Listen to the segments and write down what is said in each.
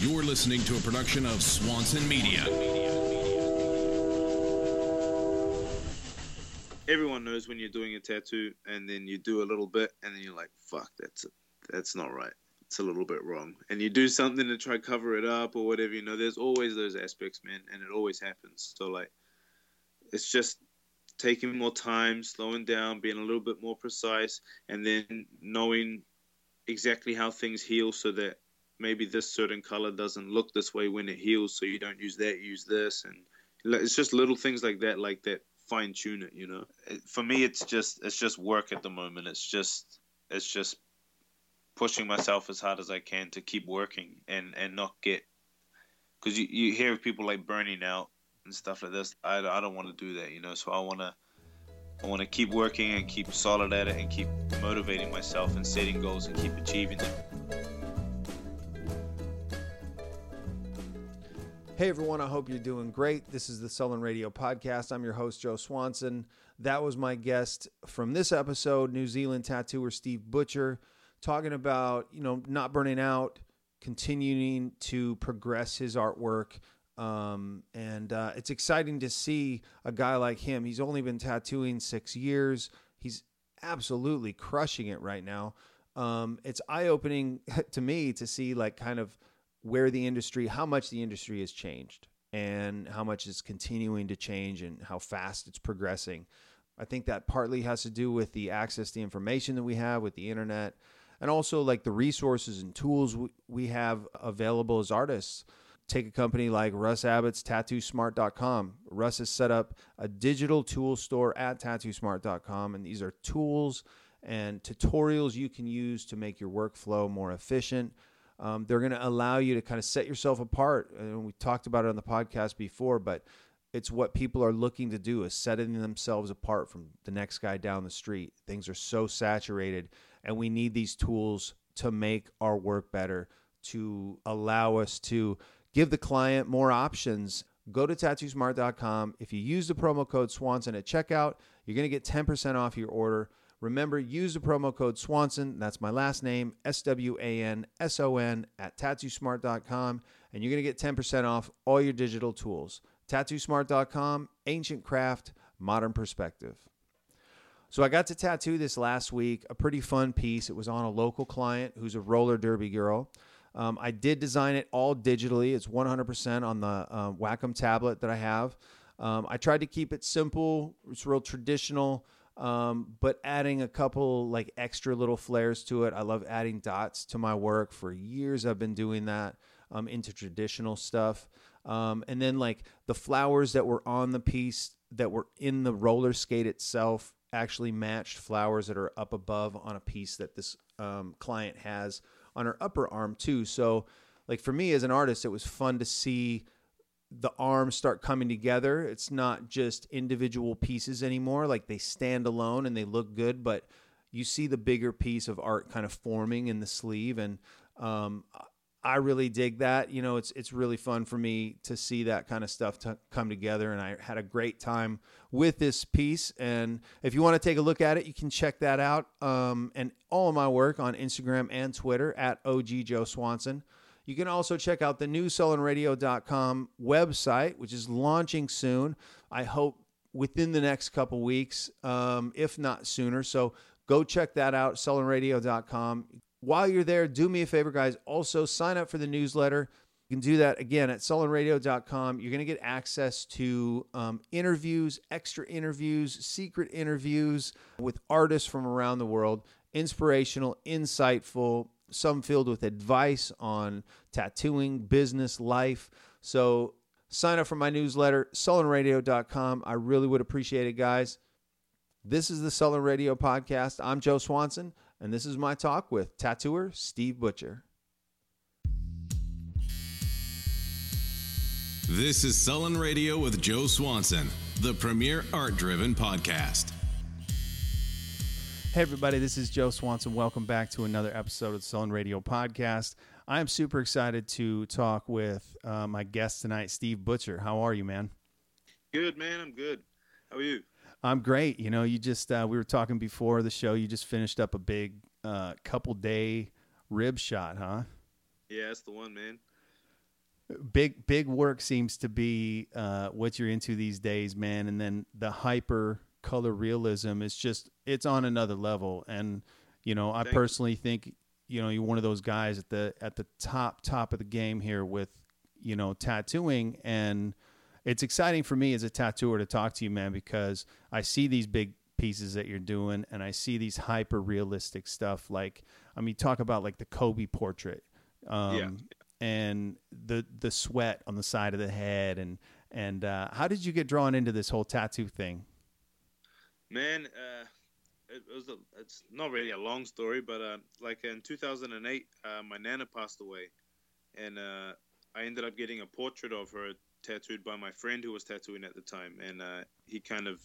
You're listening to a production of Swanson Media. Everyone knows when you're doing a tattoo, and then you do a little bit, and then you're like, "Fuck, that's that's not right. It's a little bit wrong." And you do something to try cover it up or whatever. You know, there's always those aspects, man, and it always happens. So like, it's just taking more time, slowing down, being a little bit more precise, and then knowing exactly how things heal so that maybe this certain color doesn't look this way when it heals so you don't use that use this. And it's just little things like that like that fine tune it you know? For me it's just it's just work at the moment. It's just it's just pushing myself as hard as i can to keep working and and not get because you, you hear people like burning out and stuff like this. I, I don't want to do that you know? So i want to I want to keep working and keep solid at it and keep motivating myself and setting goals and keep achieving them. Hey everyone, I hope you're doing great. This is the Sullen Radio Podcast. I'm your host, Joe Swanson. That was my guest from this episode, New Zealand tattooer Steve Butcher, talking about, you know, not burning out, continuing to progress his artwork, um, and uh, it's exciting to see a guy like him. He's only been tattooing six years. He's absolutely crushing it right now. Um, it's eye opening to me to see like kind of where the industry, how much the industry has changed, and how much is continuing to change, and how fast it's progressing. I think that partly has to do with the access to information that we have with the internet, and also like the resources and tools we have available as artists take a company like Russ Abbott's TattooSmart.com. Russ has set up a digital tool store at TattooSmart.com, and these are tools and tutorials you can use to make your workflow more efficient. Um, they're going to allow you to kind of set yourself apart. And we talked about it on the podcast before, but it's what people are looking to do is setting themselves apart from the next guy down the street. Things are so saturated, and we need these tools to make our work better, to allow us to give the client more options. Go to tattoosmart.com. If you use the promo code Swanson at checkout, you're going to get 10% off your order. Remember, use the promo code Swanson. That's my last name, S W A N S O N, at tattoosmart.com, and you're going to get 10% off all your digital tools. Tattoosmart.com, ancient craft, modern perspective. So I got to tattoo this last week, a pretty fun piece. It was on a local client who's a roller derby girl. Um, I did design it all digitally. It's 100% on the uh, Wacom tablet that I have. Um, I tried to keep it simple. It's real traditional, um, but adding a couple like extra little flares to it. I love adding dots to my work. For years, I've been doing that um, into traditional stuff. Um, and then like the flowers that were on the piece that were in the roller skate itself actually matched flowers that are up above on a piece that this um, client has on her upper arm too. So, like for me as an artist, it was fun to see the arms start coming together. It's not just individual pieces anymore. Like they stand alone and they look good, but you see the bigger piece of art kind of forming in the sleeve. And um, I really dig that. You know, it's it's really fun for me to see that kind of stuff come together, and I had a great time with this piece. And if you want to take a look at it, you can check that out. Um, and all of my work on Instagram and Twitter at OG Joe Swanson. You can also check out the new SullenRadio.com website, which is launching soon. I hope within the next couple weeks, um, if not sooner. So go check that out, SullenRadio.com while you're there, do me a favor, guys. Also, sign up for the newsletter. You can do that again at sullenradio.com. You're going to get access to um, interviews, extra interviews, secret interviews with artists from around the world. Inspirational, insightful, some filled with advice on tattooing, business, life. So sign up for my newsletter, sullenradio.com. I really would appreciate it, guys. This is the Sullen Radio Podcast. I'm Joe Swanson and this is my talk with tattooer Steve Butcher. This is Sullen Radio with Joe Swanson, the premier art driven podcast. Hey, everybody, this is Joe Swanson. Welcome back to another episode of the Sullen Radio podcast. I am super excited to talk with uh, my guest tonight, Steve Butcher. How are you, man? Good, man. I'm good. How are you? I'm great. You know, you just uh, we were talking before the show. You just finished up a big uh, couple day rib shot, huh? Yeah, that's the one, man. big big work seems to be uh, what you're into these days, man. And then the hyper color realism is just it's on another level. And you know, I Thank you. personally think you know you're one of those guys at the at the top top of the game here with you know tattooing and it's exciting for me as a tattooer to talk to you man because i see these big pieces that you're doing and i see these hyper realistic stuff like i mean talk about like the kobe portrait um Yeah. and the the sweat on the side of the head and and uh, how did you get drawn into this whole tattoo thing Man, uh, it was a, it's not really a long story, but uh, like in 2008, uh, my nana passed away, and uh, I ended up getting a portrait of her tattooed by my friend who was tattooing at the time, and uh, he kind of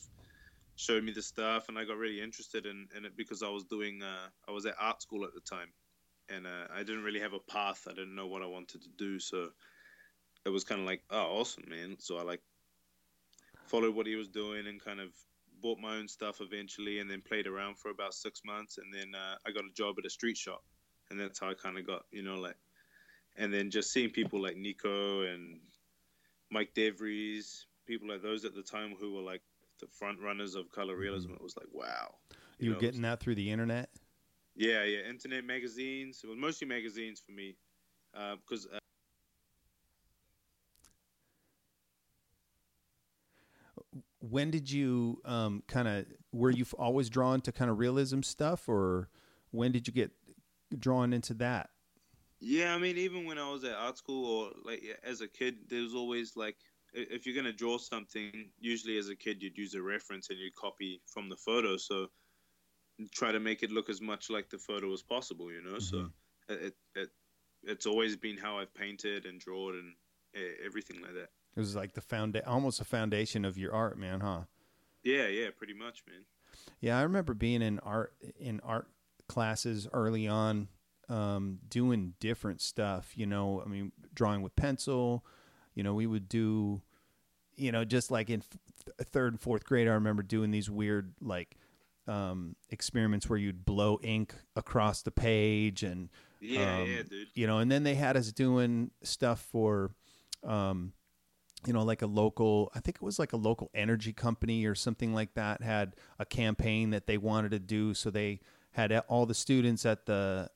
showed me the stuff, and I got really interested in, in it because I was doing uh, I was at art school at the time, and uh, I didn't really have a path. I didn't know what I wanted to do, so it was kind of like, oh, awesome, man. So I like followed what he was doing and kind of bought my own stuff eventually and then played around for about six months and then uh, i got a job at a street shop. And that's how i kind of got you know like and then just seeing people like nikko and mike devries people like those at the time who were like the front runners of color realism it was like wow. You, were know, getting that through the internet? Yeah yeah internet magazines it was mostly magazines for me because uh, when did you um, kind of were you always drawn to kind of realism stuff or when did you get drawn into that Yeah, I mean, even when I was at art school or like as a kid, there was always like, if you're gonna draw something, usually as a kid you'd use a reference and you'd copy from the photo, so try to make it look as much like the photo as possible, you know. So it, it it's always been how I've painted and drawn and everything like that. It was like the found almost a foundation of your art man huh Yeah, yeah, pretty much, man. Yeah, I remember being in art in art classes early on, um, doing different stuff. You know, I mean, drawing with pencil. You know, we would do, you know, just like in th- third and fourth grade. I remember doing these weird like um, experiments where you'd blow ink across the page and Yeah, um, yeah, dude. you know, and then they had us doing stuff for, um, you know, like a local, I think it was like a local energy company or something like that had a campaign that they wanted to do. So they had all the students at the,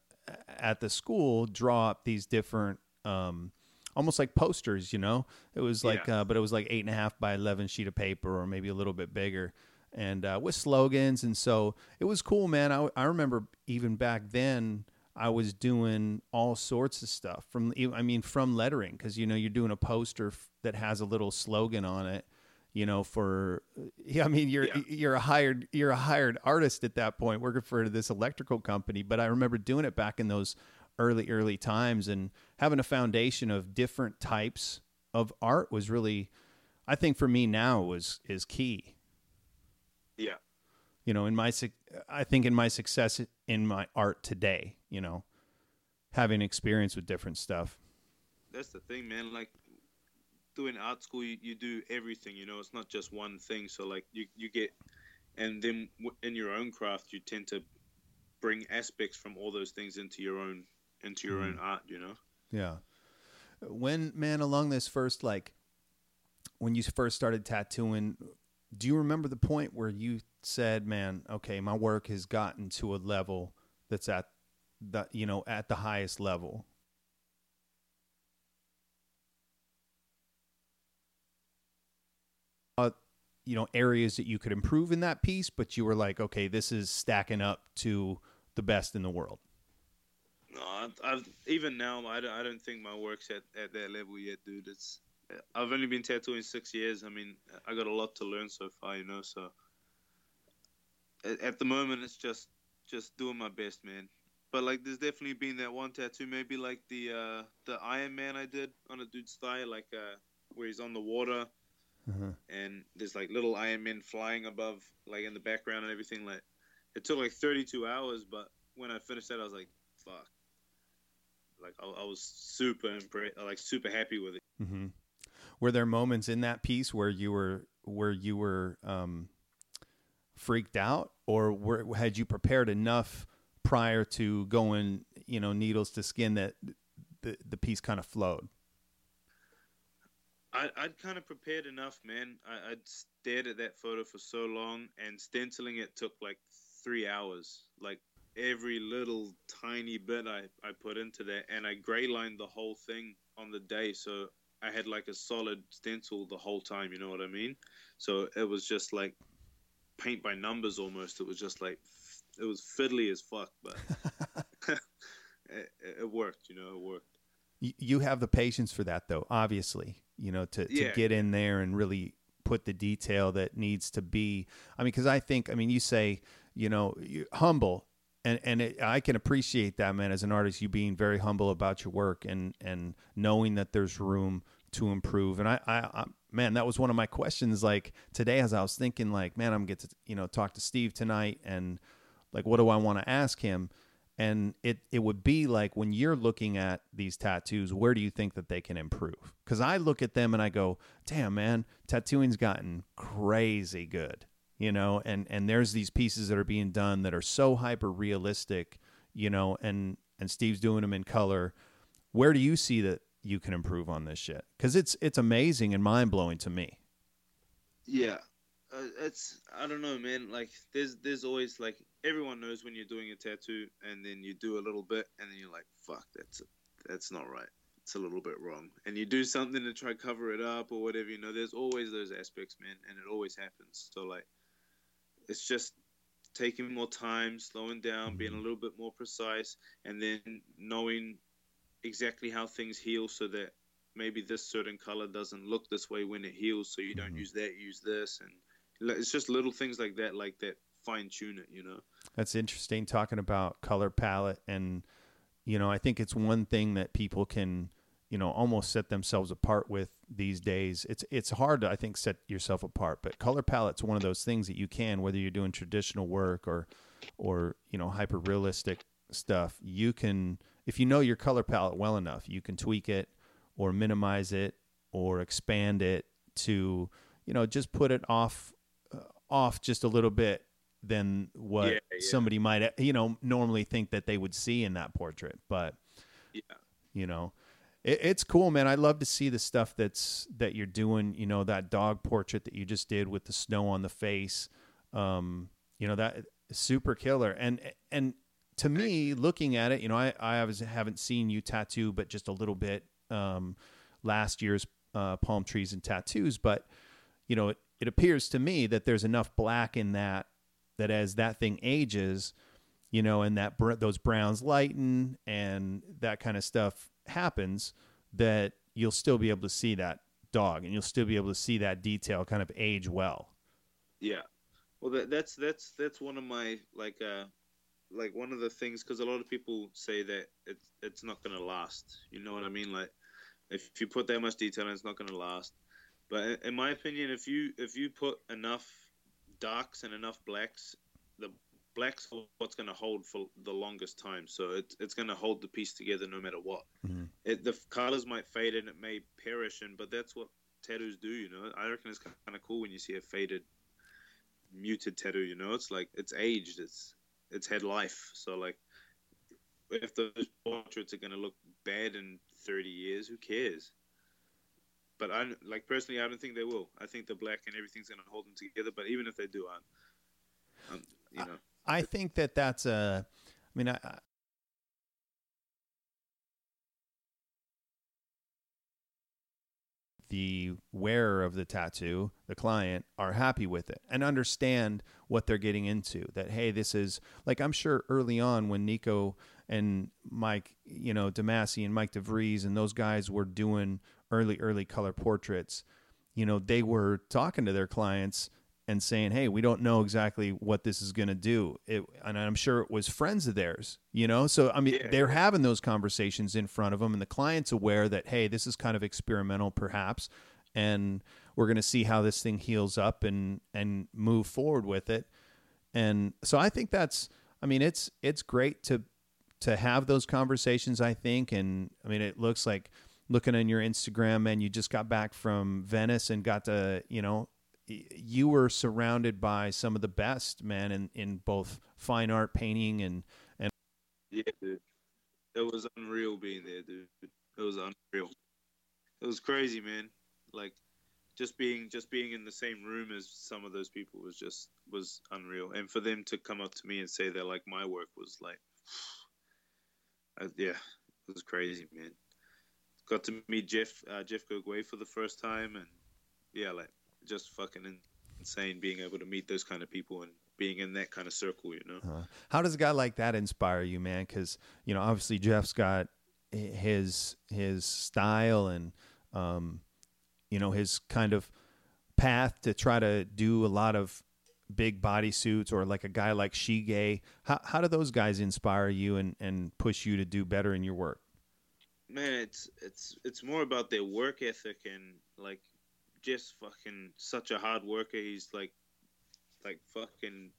at the school draw up these different, um, almost like posters, you know, it was like, Yeah. uh, but it was like eight and a half by 11 sheet of paper or maybe a little bit bigger and, uh, with slogans. And so it was cool, man. I, I remember even back then, I was doing all sorts of stuff from I mean from lettering because you know you're doing a poster f- that has a little slogan on it you know for yeah I mean you're Yeah. you're a hired you're a hired artist at that point working for this electrical company but I remember doing it back in those early early times and having a foundation of different types of art was really I think for me now was is key Yeah, you know in my i think in my success in my art today you know having experience with different stuff that's the thing, man. Like doing art school, you, you do everything. You know, it's not just one thing. So like you you get, and then in your own craft, you tend to bring aspects from all those things into your own into your own mm. art. You know. yeah when man along this first like when you first started tattooing do you remember the point where you said man okay my work has gotten to a level that's at the you know at the highest level uh, you know areas that you could improve in that piece but you were like okay this is stacking up to the best in the world No, I've, I've even now I don't, I don't think my work's at, at that level yet, dude. It's I've only been tattooing six years. I mean, I got a lot to learn so far, you know. So at, at the moment, it's just just doing my best, man. But like, there's definitely been that one tattoo, maybe like the uh, the Iron Man I did on a dude's thigh, like uh, where he's on the water uh-huh. and there's like little Iron Men flying above, like in the background and everything. Like, it took like 32 hours, but when I finished that, I was like, fuck. Like, I, I was super impressed, like super happy with it. Mm-hmm. Were there moments in that piece where you were where you were um, freaked out, or were, had you prepared enough prior to going, you know, needles to skin that the the piece kind of flowed? I, I'd kind of prepared enough, man. I, I'd stared at that photo for so long, and stenciling it took like three hours. Like every little tiny bit I, I put into that, and I gray lined the whole thing on the day, so I had like a solid stencil the whole time. You know what I mean? So it was just like paint by numbers almost. It was just like it was fiddly as fuck, but it, it, worked. You know, it worked. You have the patience for that, though. Obviously, you know, to, to yeah. get in there and really put the detail that needs to be. I mean, because I think, I mean, you say, you know, humble, and and it, I can appreciate that, man. As an artist, you being very humble about your work and and knowing that there's room to improve. And I, I, I, man, that was one of my questions. Like today, as I was thinking, like, man, I'm get to you know talk to Steve tonight, and like, what do I want to ask him? and it it would be like when you're looking at these tattoos where do you think that they can improve because i look at them and i go damn man tattooing's gotten crazy good you know and and there's these pieces that are being done that are so hyper realistic you know and and steve's doing them in color where do you see that you can improve on this shit because it's it's amazing and mind-blowing to me yeah uh, it's i don't know man like there's there's always like everyone knows when you're doing a tattoo and then you do a little bit and then you're like, fuck, that's a, that's not right. It's a little bit wrong. And you do something to try cover it up or whatever, you know, there's always those aspects, man, and it always happens. So like it's just taking more time, slowing down, being a mm-hmm. little bit more precise, and then knowing exactly how things heal so that maybe this certain color doesn't look this way when it heals, so you don't mm-hmm. use that, use this and it's just little things like that, like that fine tune it, you know. That's interesting talking about color palette and you know, I think it's one thing that people can, you know, almost set themselves apart with these days. It's it's hard to I think set yourself apart, but color palette's one of those things that you can whether you're doing traditional work or or, you know, hyper realistic stuff, you can if you know your color palette well enough, you can tweak it or minimize it or expand it to, you know, just put it off uh, off just a little bit than what yeah, yeah. somebody might you know normally think that they would see in that portrait. But yeah. you know it, it's cool man. I love to see the stuff that's that you're doing you know that dog portrait that you just did with the snow on the face. Um you know that super killer. And and to me looking at it you know i i haven't seen you tattoo but just a little bit um last year's uh, palm trees and tattoos but you know it, it appears to me that there's enough black in that that as that thing ages, you know, and that br- those browns lighten and that kind of stuff happens, that you'll still be able to see that dog and you'll still be able to see that detail kind of age well. Yeah. Well, that, that's that's that's one of my like uh like one of the things because a lot of people say that it's it's not gonna last. You know what I mean? Like if you put that much detail in, it's not gonna last. But in my opinion, if you if you put enough darks and enough blacks, the blacks are what's going to hold for the longest time. So it, it's going to hold the piece together no matter what. Mm-hmm. It, the colors might fade and it may perish, and but that's what tattoos do. You know, I reckon it's kind of cool when you see a faded, muted tattoo. You know, it's like it's aged. It's it's had life. So like, if those portraits are going to look bad in 30 years, who cares? but I like personally, I don't think they will. I think the black and everything's going to hold them together. But even if they do, I'm, I'm you know, I, I think that that's a. I mean, I, the wearer of the tattoo, the client, are happy with it and understand what they're getting into. That hey, this is like I'm sure early on when Nikko and Mike, you know, Demasi and Mike DeVries and those guys were doing early, early color portraits, you know, they were talking to their clients and saying, "Hey, we don't know exactly what this is going to do." It, and I'm sure it was friends of theirs, you know. So I mean, yeah. they're having those conversations in front of them, and the client's aware that, "Hey, this is kind of experimental, perhaps, and we're going to see how this thing heals up and and move forward with it." And so I think that's, I mean, it's it's great to to have those conversations. I think, and I mean, it looks like looking on your Instagram and you just got back from Venice and got to, you know, you were surrounded by some of the best, man, in, in both fine art, painting, and and. Yeah, dude. It was unreal being there, dude. It was unreal. It was crazy, man. like just being just being in the same room as some of those people was just was unreal. And for them to come up to me and say that like my work was like, uh, yeah, it was crazy, man. Got to meet Jeff uh, Jeff Gogue for the first time, and yeah, like just fucking insane being able to meet those kind of people and being in that kind of circle, you know. Uh, how does a guy like that inspire you, man? Because you know, obviously Jeff's got his his style and um, you know his kind of path to try to do a lot of big body suits or like a guy like Shige. How how do those guys inspire you and and push you to do better in your work? Man, it's it's it's more about their work ethic and like just fucking such a hard worker. He's like like fucking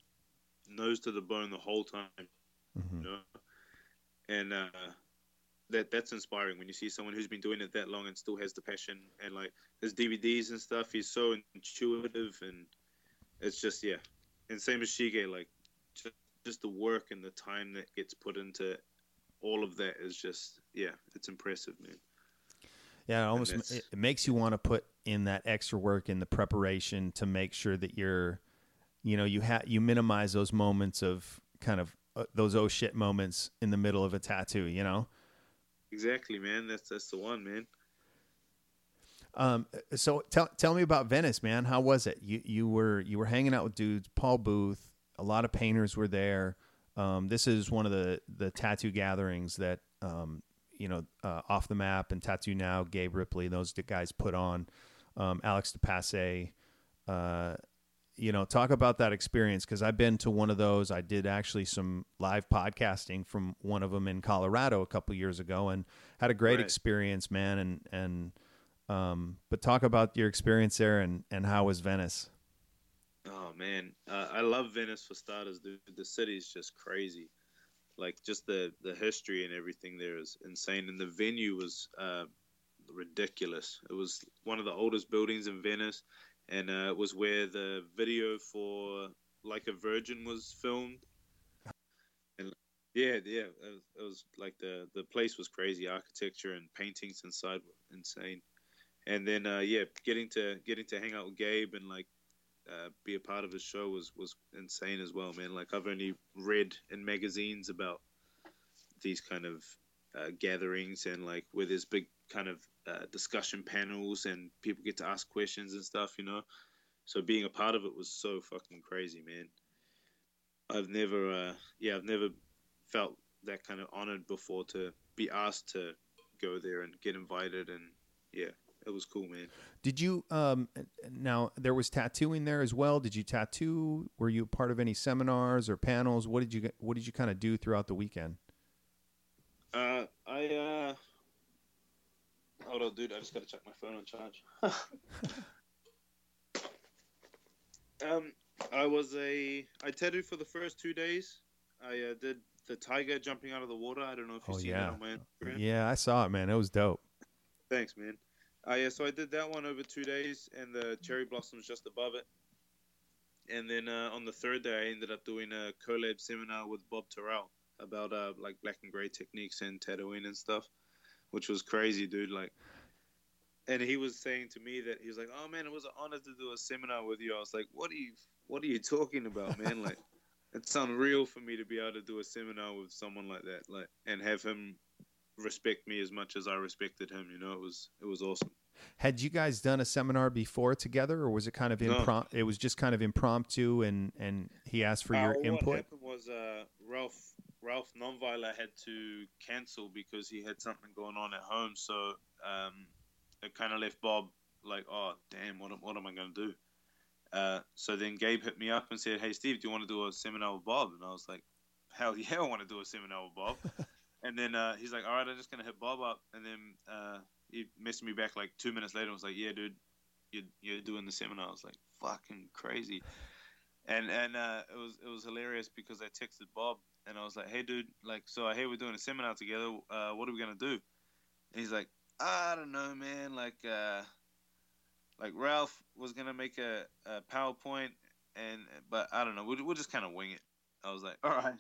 nose to the bone the whole time, mm-hmm. you know. And uh, that that's inspiring when you see someone who's been doing it that long and still has the passion and like his DVDs and stuff. He's so intuitive and it's just yeah. And same as Shige, like just, just the work and the time that gets put into all of that is just yeah, it's impressive, man. Yeah, it almost it makes you want to put in that extra work in the preparation to make sure that you're, you know, you have you minimize those moments of kind of uh, those oh shit moments in the middle of a tattoo. You know. Exactly, man. That's that's the one, man. Um, so tell tell me about Venice, man. How was it? You you were you were hanging out with dudes. Paul Booth. A lot of painters were there. Um, this is one of the the tattoo gatherings that um, you know uh, off the map and tattoo now. Gabe Ripley, those guys put on. Um, Alex De Pase, uh, you know, talk about that experience because I've been to one of those. I did actually some live podcasting from one of them in Colorado a couple years ago, and had a great right. experience, man. And and um, but talk about your experience there and and how was Venice? Oh man, uh, I love Venice for starters. Dude. the city is just crazy, like just the the history and everything there is insane, and the venue was uh, ridiculous. It was one of the oldest buildings in Venice and uh, it was where the video for Like a Virgin was filmed. And yeah, yeah, it was, it was like the the place was crazy. Architecture and paintings inside were insane. And then uh, yeah, getting to getting to hang out with Gabe and like uh, be a part of his show was was insane as well, man. Like I've only read in magazines about these kind of uh, gatherings and like where there's big kind of uh, discussion panels and people get to ask questions and stuff, you know. So being a part of it was so fucking crazy, man. I've never, uh, yeah, I've never felt that kind of honored before to be asked to go there and get invited, and yeah, it was cool, man. Did you um now there was tattooing there as well? Did you tattoo? Were you part of any seminars or panels? What did you what did you kind of do throughout the weekend? Uh, I uh, hold on, dude. I just gotta check my phone on charge. um, I was a I tattooed for the first two days. I uh, did the tiger jumping out of the water. I don't know if you've oh, seen yeah. that on my Instagram. Yeah, I saw it, man. It was dope. Thanks, man. Uh, yeah, so I did that one over two days, and the cherry blossoms just above it. And then uh, on the third day, I ended up doing a collab seminar with Bob Tyrrell about uh, like black and gray techniques and tattooing and stuff, which was crazy, dude. Like, and he was saying to me that he was like, "Oh man, it was an honor to do a seminar with you." I was like, "What are you, what are you talking about, man? like, it's unreal for me to be able to do a seminar with someone like that, like, and have him respect me as much as I respected him. You know, it was it was awesome. Had you guys done a seminar before together, or was it kind of impromptu? No. It was just kind of impromptu, and and he asked for uh, your input. What happened was uh, Ralph Ralph Nonnweiler had to cancel because he had something going on at home. So um, it kind of left Bob like, oh damn, what am, what am I going to do? Uh, so then Gabe hit me up and said, hey Steve, do you want to do a seminar with Bob? And I was like, hell yeah, I want to do a seminar with Bob. and then uh, he's like, all right, I'm just gonna hit Bob up. And then uh, he messaged me back like two minutes later and was like, yeah, dude, you're, you're doing the seminar. I was like, fucking crazy. And and uh, it was it was hilarious because I texted Bob and I was like, "Hey, dude, like, so I hear we're doing a seminar together. Uh, what are we gonna do?" And he's like, "I don't know, man. Like, uh, like Ralph was gonna make a, a PowerPoint, and but I don't know. We'll, we'll just kind of wing it." I was like, "All right,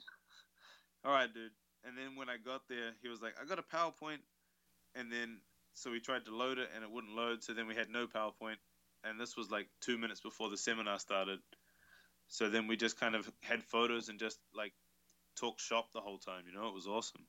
all right, dude." And then when I got there, he was like, "I got a PowerPoint," and then so we tried to load it and it wouldn't load. So then we had no PowerPoint, and this was like two minutes before the seminar started. So then we just kind of had photos and just like talk shop the whole time. You know, it was awesome.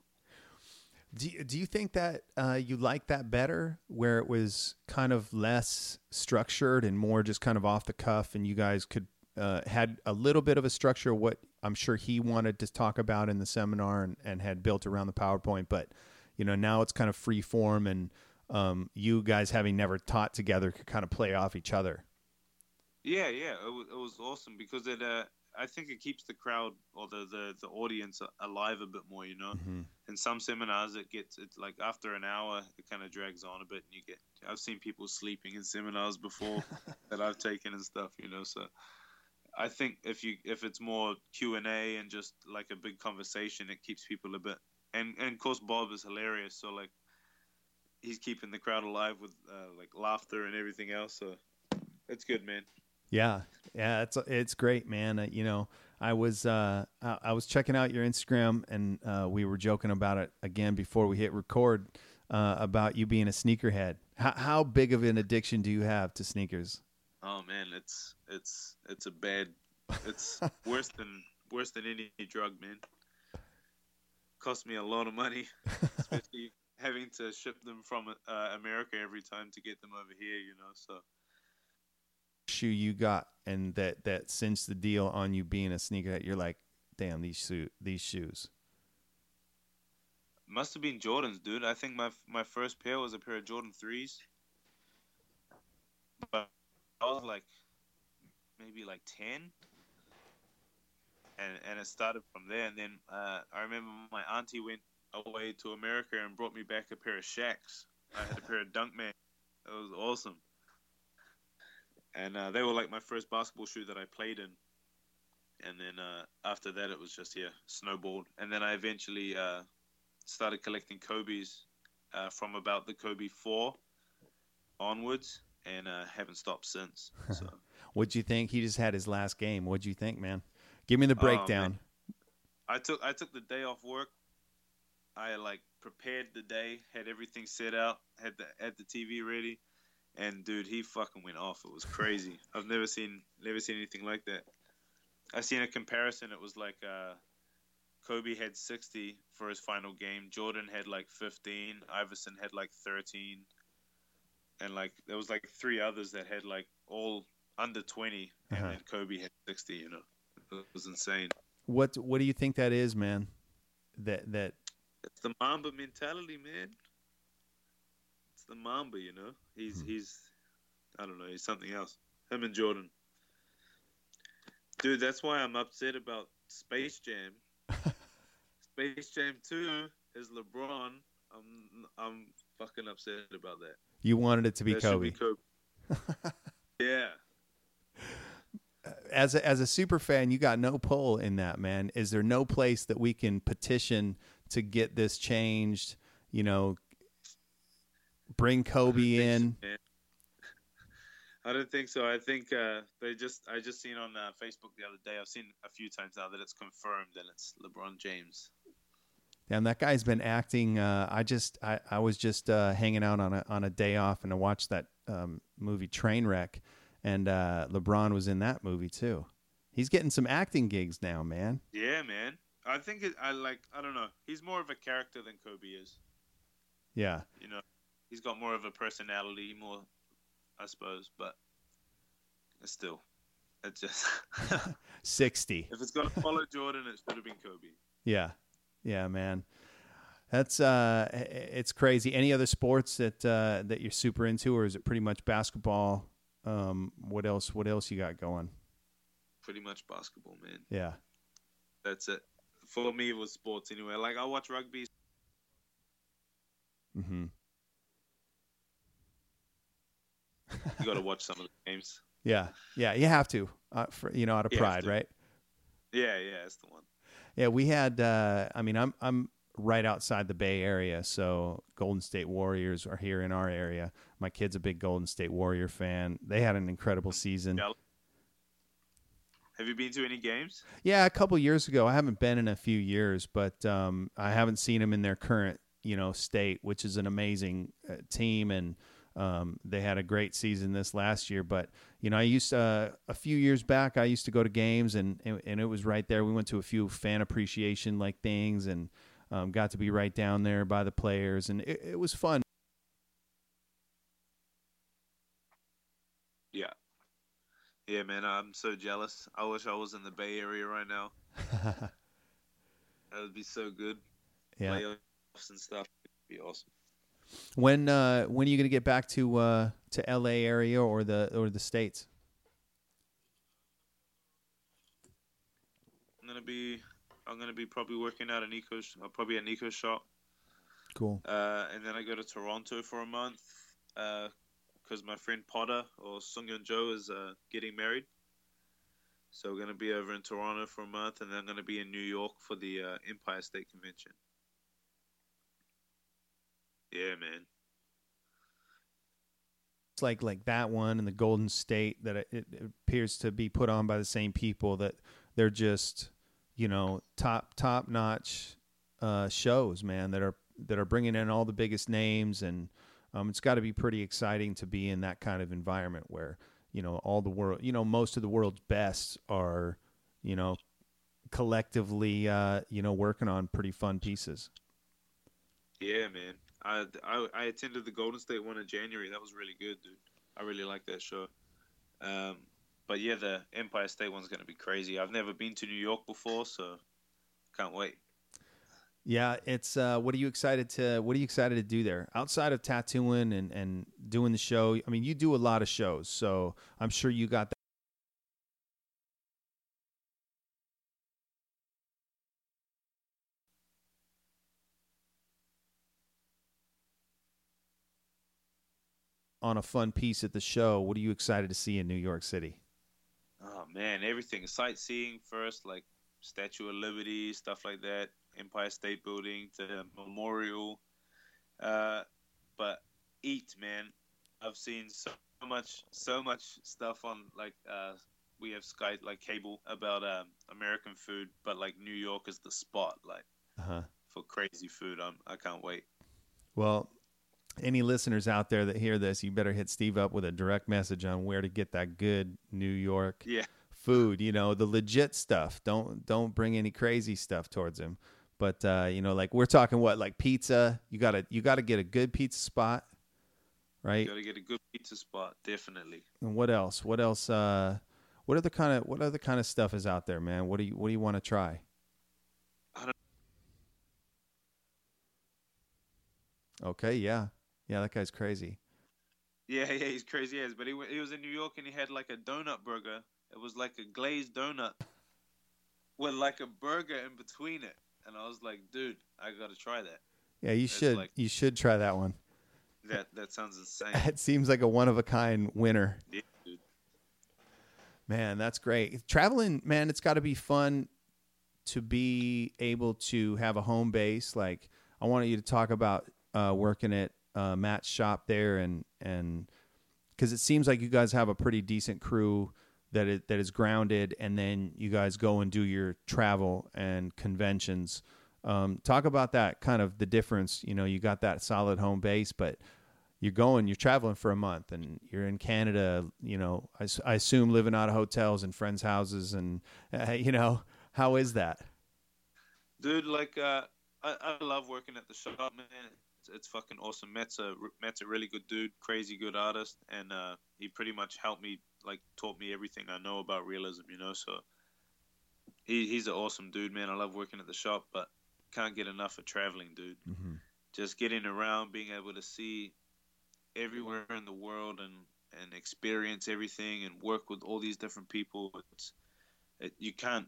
Do you, do you think that uh, you like that better, where it was kind of less structured and more just kind of off the cuff, and you guys could uh, had a little bit of a structure what I'm sure he wanted to talk about in the seminar and, and had built around the PowerPoint, but you know now it's kind of free form and um, you guys having never taught together could kind of play off each other. Yeah, yeah, it was, it was awesome because it. Uh, I think it keeps the crowd or the the, the audience alive a bit more. You know, mm-hmm. in some seminars it gets it's like after an hour it kind of drags on a bit, and you get. I've seen people sleeping in seminars before that I've taken and stuff. You know, so. I think if you if it's more Q and A and just like a big conversation, it keeps people a bit. And and of course Bob is hilarious, so like he's keeping the crowd alive with uh, like laughter and everything else. So it's good, man. Yeah, yeah, it's it's great, man. Uh, you know, I was uh, I, I, was checking out your Instagram, and uh, we were joking about it again before we hit record uh, about you being a sneakerhead. How how big of an addiction do you have to sneakers? Oh man, it's it's it's a bad. It's worse than worse than any drug, man. Cost me a lot of money, especially having to ship them from uh, America every time to get them over here. You know, so shoe you got and that that cinched the deal on you being a sneakerhead. You're like, damn these shoe these shoes. Must have been Jordans, dude. I think my my first pair was a pair of Jordan threes. But I was like maybe like ten, and and it started from there. And then uh, I remember my auntie went away to America and brought me back a pair of shacks. I had a pair of Dunkman. It was awesome. And uh, they were like my first basketball shoe that I played in. And then uh, after that, it was just yeah, snowballed. And then I eventually uh, started collecting Kobe's uh, from about the Kobe four onwards and uh, haven't stopped since. So. What'd you think? He just had his last game. What'd you think, man? Give me the oh, breakdown. I took I took the day off work. I like prepared the day, had everything set out, had the had the TV ready, and dude, he fucking went off. It was crazy. I've never seen never seen anything like that. I seen a comparison. It was like uh, Kobe had 60 for his final game. Jordan had like 15. Iverson had like 13 and like there was like three others that had like all under 20 and uh-huh. then kobe had 60 you know. It was insane. What what do you think that is man? That that it's the mamba mentality man. It's the mamba you know. He's hmm. he's i don't know he's something else. Him and jordan. Dude that's why i'm upset about space jam. Space jam 2 is lebron. I'm i'm fucking upset about that you wanted it to be that Kobe. Be Kobe. yeah. As a, as a super fan, you got no pull in that, man. Is there no place that we can petition to get this changed? You know, bring Kobe in. So, I don't think so. I think uh, they just I just seen on uh, Facebook the other day. I've seen a few times now that it's confirmed and it's LeBron James. And that guy's been acting. Uh, I just, I, I was just uh, hanging out on a on a day off, and I watched that um, movie Trainwreck, and uh, LeBron was in that movie too. He's getting some acting gigs now, man. Yeah, man. I think it, I like. I don't know. He's more of a character than Kobe is. Yeah. You know, he's got more of a personality, more, I suppose, but still, it's just sixty. If it's gonna follow Jordan, it should have been Kobe. Yeah. Yeah, man. That's uh, it's crazy. Any other sports that uh, that you're super into, or is it pretty much basketball? Um, what else? What else you got going? Pretty much basketball, man. Yeah, that's it. For me, it was sports anyway. Like I watch rugby. Mm-hmm. you got to watch some of the games. Yeah, yeah, you have to, uh, for you know, out of pride, right? Yeah, yeah, that's the one. Yeah, we had. Uh, I mean, I'm I'm right outside the Bay Area, so Golden State Warriors are here in our area. My kid's a big Golden State Warrior fan. They had an incredible season. Have you been to any games? Yeah, a couple years ago. I haven't been in a few years, but um, I haven't seen them in their current you know State, which is an amazing uh, team, and um, they had a great season this last year. But you know, I used uh, a few years back, I used to go to games, and, and and it was right there. We went to a few fan appreciation like things, and um, got to be right down there by the players, and it, it was fun. Yeah. Yeah, man, I'm so jealous. I wish I was in the Bay Area right now. that would be so good. yeah. Playoffs and stuff. It'd be awesome. When uh, when are you going to get back to uh, to L.A. area or the or the states? I'm gonna be, I'm gonna be probably working out at Nikko's, uh, probably at Nikko's shop, Cool. uh, and then I go to Toronto for a month, because my friend Potter or Sungyeon Joe is uh, getting married. So we're gonna be over in Toronto for a month, and then I'm gonna be in New York for the uh, Empire State Convention. Yeah, man. It's like like that one and the Golden State that it, it appears to be put on by the same people that they're just you know top top notch uh, shows, man. That are that are bringing in all the biggest names, and um, it's got to be pretty exciting to be in that kind of environment where you know all the world, you know, most of the world's best are you know collectively uh, you know working on pretty fun pieces. Yeah, man. I, I attended the Golden State one in January. That was really good, dude. I really like that show. Um, but yeah, the Empire State one's gonna be crazy. I've never been to New York before, so can't wait. Yeah, it's uh, what are you excited to what are you excited to do there outside of tattooing and and doing the show? I mean, you do a lot of shows, so I'm sure you got On a fun piece at the show, what are you excited to see in New York City? Oh man, everything sightseeing first, like Statue of Liberty, stuff like that, Empire State Building, the memorial. Uh, but eat, man. I've seen so much, so much stuff on like uh, we have Sky like cable about um, American food, but like New York is the spot, like Uh-huh. for crazy food. I'm, I can't wait. Well, any listeners out there that hear this, you better hit Steve up with a direct message on where to get that good New York Yeah, food. You know, the legit stuff. Don't don't bring any crazy stuff towards him. But uh, you know, like we're talking what, like pizza. You gotta you gotta get a good pizza spot, right? You gotta get a good pizza spot, definitely. And what else? What else? Uh, what other kind of what other kind of stuff is out there, man? What do you what do you want to try? I don't- Okay, yeah, yeah, that guy's crazy. Yeah, yeah, he's crazy as. But he he was in New York and he had like a donut burger. It was like a glazed donut with like a burger in between it, and I was like, dude, I gotta try that. Yeah, you It's should like- you should try that one. That that sounds insane. It seems like a one of a kind winner. yeah. Man, that's great. Traveling, man, it's got to be fun to be able to have a home base. Like, I wanted you to talk about uh, working at uh, Matt's shop there, and and because it seems like you guys have a pretty decent crew that it, that is grounded, and then you guys go and do your travel and conventions. Um, talk about that kind of the difference. You know, you got that solid home base, but you're going, you're traveling for a month, and you're in Canada. You know, I assume living out of hotels and friends' houses, and uh, you know, how is that? Dude, like, uh, I, I love working at the shop, man. It's, it's fucking awesome. Matt's a Matt's a really good dude, crazy good artist, and uh, he pretty much helped me, like, taught me everything I know about realism. You know, so he he's an awesome dude, man. I love working at the shop, but can't get enough of traveling, dude. Mm-hmm. Just getting around, being able to see everywhere in the world and and experience everything and work with all these different people. It's it, you can't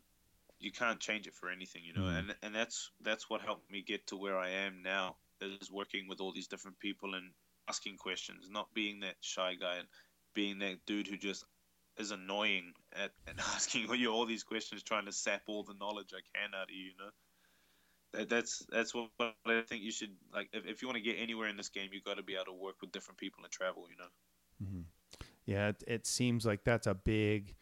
you can't change it for anything, you know. Mhm. And and that's that's what helped me get to where I am now. Is working with all these different people and asking questions, not being that shy guy and being that dude who just is annoying at and asking you all these questions, trying to sap all the knowledge I can out of you, you know. That, that's that's what I think you should like. If, if you want to get anywhere in this game, you got to be able to work with different people and travel. You know. Mm-hmm. Yeah, it, it seems like that's a big,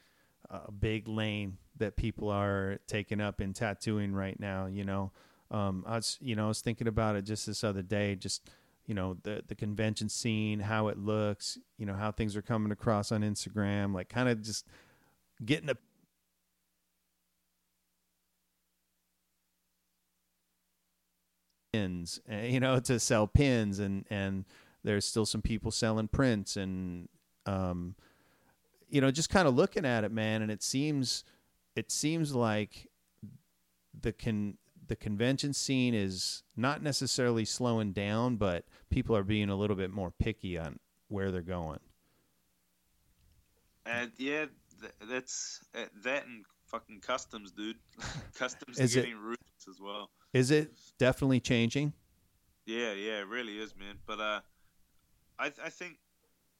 a big lane that people are taking up in tattooing right now. You know, Um, I was, you know, I was thinking about it just this other day, just you know the the convention scene, how it looks, you know, how things are coming across on Instagram, like kind of just getting a pins, eh, you know, to sell pins, and and there's still some people selling prints, and um, you know, just kind of looking at it, man, and it seems it seems like the con the convention scene is not necessarily slowing down, but people are being a little bit more picky on where they're going. And yeah, th- that's uh, that and fucking customs, dude. customs is getting ruthless as well. Is it definitely changing? Yeah, yeah, it really is, man. But uh, I th- I think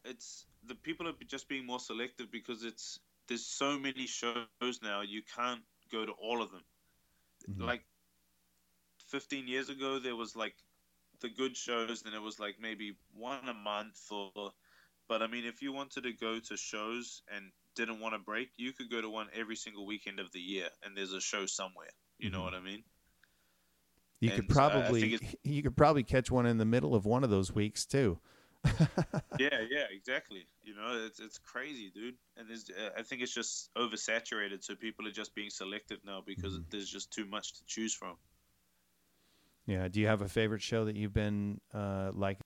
it's the people are just being more selective because it's there's so many shows now you can't go to all of them. Mm-hmm. Like 15 years ago, there was like the good shows, and it was like maybe one a month or. But I mean, if you wanted to go to shows and didn't want to break, you could go to one every single weekend of the year, and there's a show somewhere. You mm-hmm. know what I mean? You and, could probably uh, you could probably catch one in the middle of one of those weeks too. yeah, yeah, exactly. You know, it's it's crazy, dude. And there's, uh, I think it's just oversaturated, so people are just being selective now because mm-hmm. there's just too much to choose from. Yeah. Do you have a favorite show that you've been uh, like?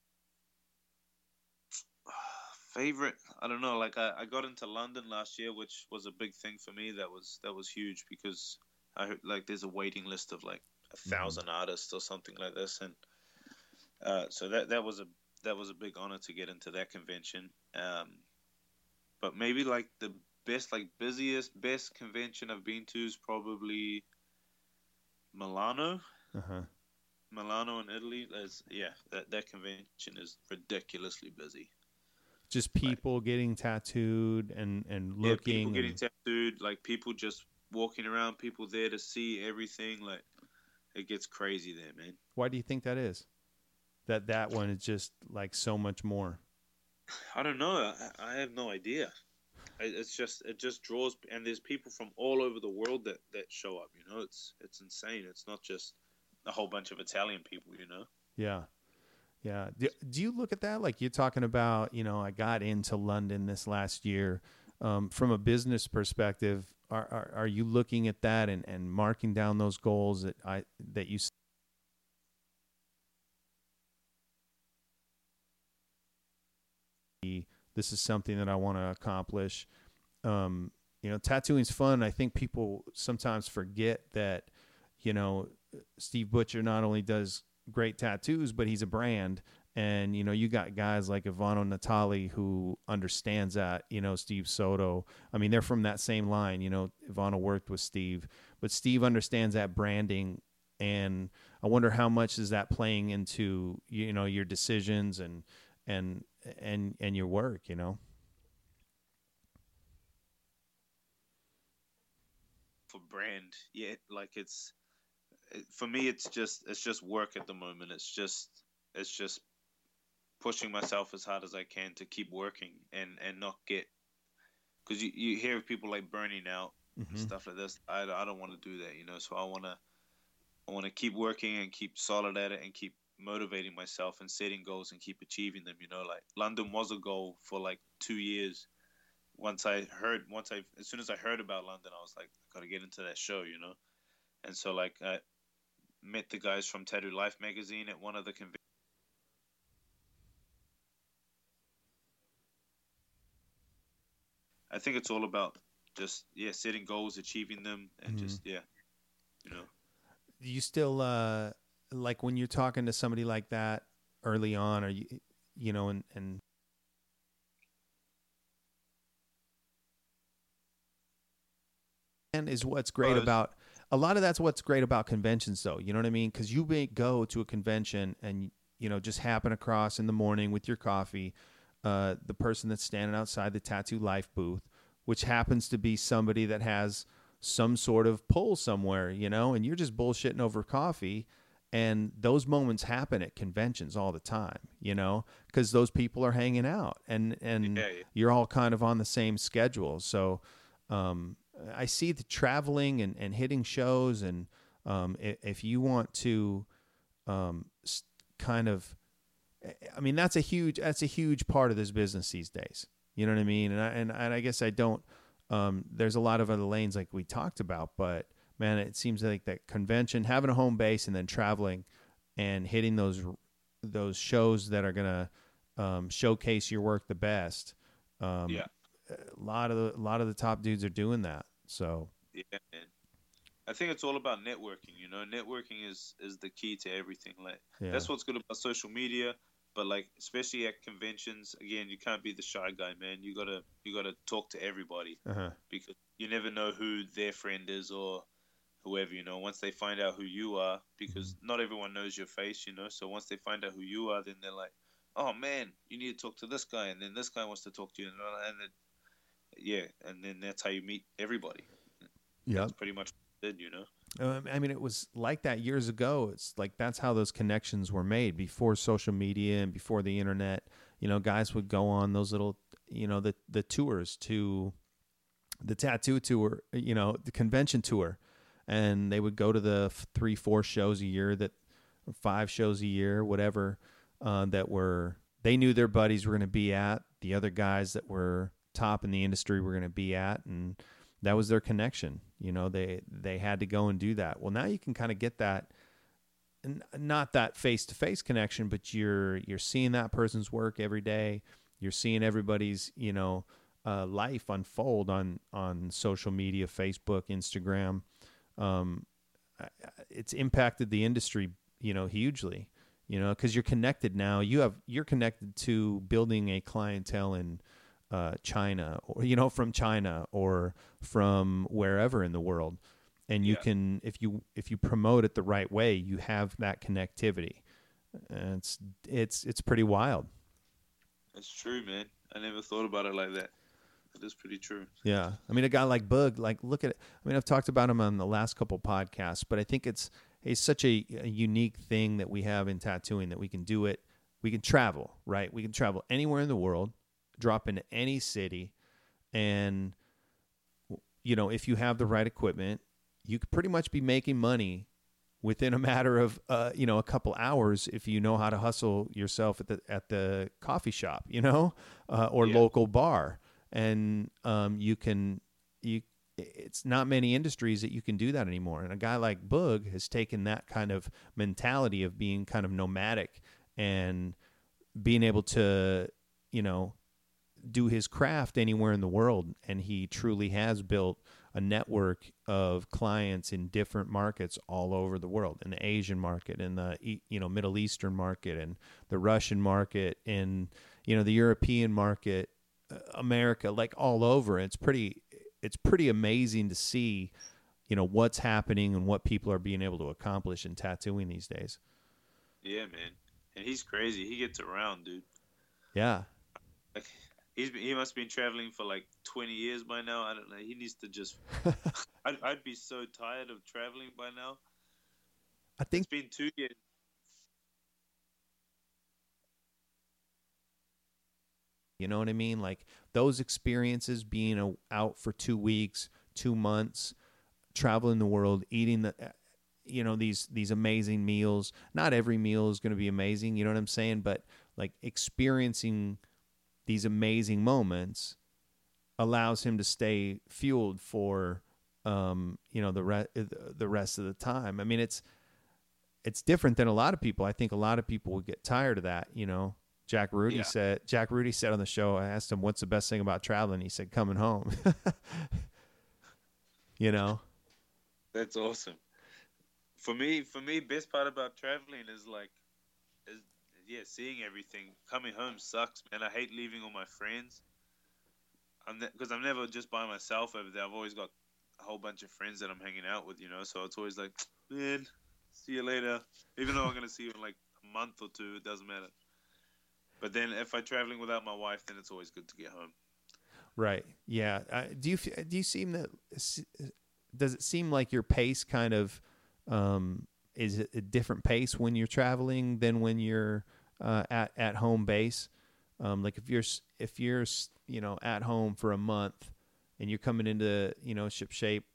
favorite? I don't know. Like I, I got into London last year, which was a big thing for me. That was that was huge because I heard like there's a waiting list of like a 1000 mm-hmm. artists or something like this, and uh, so that that was a that was a big honor to get into that convention. Um, but maybe like the best, like busiest, best convention I've been to is probably Milano. Uh-huh. Milano in Italy. That's yeah, that that convention is ridiculously busy. Just people like, getting tattooed and and looking. Yeah, people getting tattooed, like people just walking around, people there to see everything. Like it gets crazy there, man. Why do you think that is? That that one is just like so much more. I don't know. I, I have no idea. It's just it just draws, and there's people from all over the world that that show up. You know, it's it's insane. It's not just a whole bunch of Italian people, you know? Yeah. Yeah. Do, do you look at that? Like you're talking about, you know, I got into London this last year. Um, from a business perspective, are, are, are you looking at that and, and marking down those goals that I that you this is something that I want to accomplish. Um, you know, tattooing's fun. I think people sometimes forget that, you know, Steve Butcher not only does great tattoos, but he's a brand. And you know, you got guys like Ivano Natali who understands that. You know, Steve Soto. I mean, they're from that same line. You know, Ivano worked with Steve, but Steve understands that branding. And I wonder how much is that playing into you know your decisions and and and and your work. You know. For brand, yeah, like it's for me it's just it's just work at the moment. It's just it's just pushing myself as hard as i can to keep working and and not get because you, you hear people like burning out mm-hmm. and stuff like this. I, I don't want to do that you know? So i want to i want to keep working and keep solid at it and keep motivating myself and setting goals and keep achieving them you know? Like london was a goal for like two years. Once i heard once i as soon as i heard about london i was like i gotta get into that show you know? And so like I, met the guys from Tattoo Life magazine at one of the conventions. I think it's all about just yeah setting goals, achieving them, and mm-hmm. just yeah, you know. Do you still uh like when you're talking to somebody like that early on, or you you know, and and is what's great about a lot of that's what's great about conventions though you know what i mean? Because you may go to a convention and you know just happen across in the morning with your coffee uh, the person that's standing outside the tattoo life booth which happens to be somebody that has some sort of pull somewhere you know and you're just bullshitting over coffee and those moments happen at conventions all the time you know? Because those people are hanging out and and yeah, yeah. you're all kind of on the same schedule. So um, I see the traveling and, and hitting shows and Um, if you want to, um, kind of, I mean, that's a huge that's a huge part of this business these days. You know what I mean? And I and, I guess I don't. Um, there's a lot of other lanes like we talked about, but man, it seems like that convention, having a home base, and then traveling and hitting those those shows that are gonna um, showcase your work the best. Um, Yeah. A lot of the a lot of the top dudes are doing that. So Yeah, man. I think it's all about networking. You know, networking is is the key to everything. Like yeah, that's what's good about social media. But like, especially at conventions, again, you can't be the shy guy, man. You gotta you gotta talk to everybody uh-huh. because you never know who their friend is or whoever. You know, once they find out who you are, because Mm-hmm. not everyone knows your face. You know, so once they find out who you are, then they're like, "Oh man, you need to talk to this guy," and then this guy wants to talk to you, and and then, yeah, and then that's how you meet everybody. yeah. That's pretty much did, you know. Um, I mean, it was like that years ago. It's like that's how those connections were made before social media and before the internet. You know, guys would go on those little, you know, the the tours to the tattoo tour, you know, the convention tour, and they would go to the f- three, four shows a year that, five shows a year, whatever, uh, that were they knew their buddies were going to be at. The other guys that were top in the industry were going to be at, and that was their connection. You know, they they had to go and do that. Well, now you can kind of get that, not that face to face connection, but you're you're seeing that person's work every day. You're seeing everybody's you know uh, life unfold on on social media, Facebook, Instagram. Um, it's impacted the industry, you know, hugely. You know, because you're connected now. You have you're connected to building a clientele in uh, China, or you know, from China or from wherever in the world, and you Yeah. can if you if you promote it the right way, you have that connectivity. And it's it's it's pretty wild. it's true, man. I never thought about it like that. it is pretty true. Yeah. I mean, a guy like Boog, like, look at it. I mean, I've talked about him on the last couple podcasts, but I think it's, it's such a, a unique thing that we have in tattooing that we can do it. We can travel, right? We can travel anywhere in the world, drop into any city. And, you know, if you have the right equipment, you could pretty much be making money within a matter of uh, you know a couple hours if you know how to hustle yourself at the at the coffee shop you know uh, or Yeah. local bar and um, you can you it's not many industries that you can do that anymore and a guy like Boog has taken that kind of mentality of being kind of nomadic and being able to you know do his craft anywhere in the world and he truly has built a network of clients in different markets all over the world in the asian market in the you know middle eastern market and the russian market and you know the european market uh, america like all over it's pretty it's pretty amazing to see you know what's happening and what people are being able to accomplish in tattooing these days Yeah, man. And he's crazy. He gets around, dude. yeah Like he's been, he must have been traveling for like 20 years by now. I don't know. He needs to just. I'd, I'd be so tired of traveling by now. i think It's been two years. You know what I mean? Like those experiences being a, out for two weeks, two months, traveling the world, eating the, you know, these these amazing meals. Not every meal is going to be amazing. You know what I'm saying? But like experiencing these amazing moments allows him to stay fueled for, um, you know, the re- the rest of the time. I mean, it's it's different than a lot of people. I think a lot of people would get tired of that. You know, Jack Rudy Yeah. said. Jack Rudy said on the show. I asked him, "What's the best thing about traveling?" He said, "Coming home." you know. That's awesome. For me, for me, best part about traveling is like, yeah, seeing everything. Coming home sucks, man. I hate leaving all my friends. I'm because I'm never just by myself over there. I've always got a whole bunch of friends that I'm hanging out with, you know. So it's always like, man, see you later. Even though I'm gonna see you in like a month or two, it doesn't matter. But then if I'm traveling without my wife, then it's always good to get home. Right. Yeah. Uh, do you do you seem that? Does it seem like your pace kind of um, is it a different pace when you're traveling than when you're uh, at at home base? Um, like if you're if you're you know at home for a month and you're coming into you know ship shape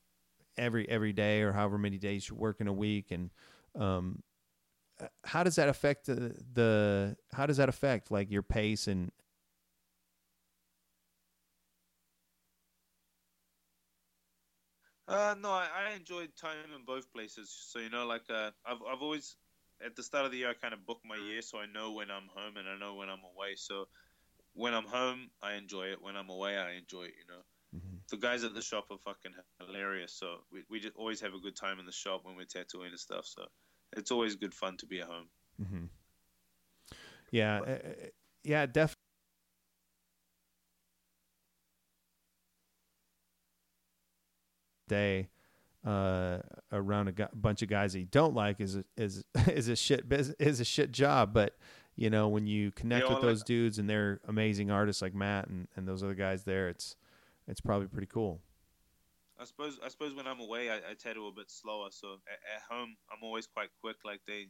every every day or however many days you work in a week and um uh, how does that affect the, the how does that affect like your pace and Uh, no, I, I enjoyed time in both places. So you know, like uh, I've I've always at the start of the year I kind of book my year so I know when I'm home and I know when I'm away. So when I'm home, I enjoy it. When I'm away, I enjoy it. You know, mm-hmm. the guys at the shop are fucking hilarious. So we we just always have a good time in the shop when we're tattooing and stuff. So it's always good fun to be at home. Mm-hmm. Yeah, uh, yeah, definitely. Day uh, around a gu- bunch of guys that you don't like is a, is is a shit is a shit job. But you know when you connect with those dudes and they're amazing artists like Matt and, and those other guys there, it's it's probably pretty cool. I suppose I suppose when I'm away, I, I to a bit slower. So at, at home, I'm always quite quick. Like they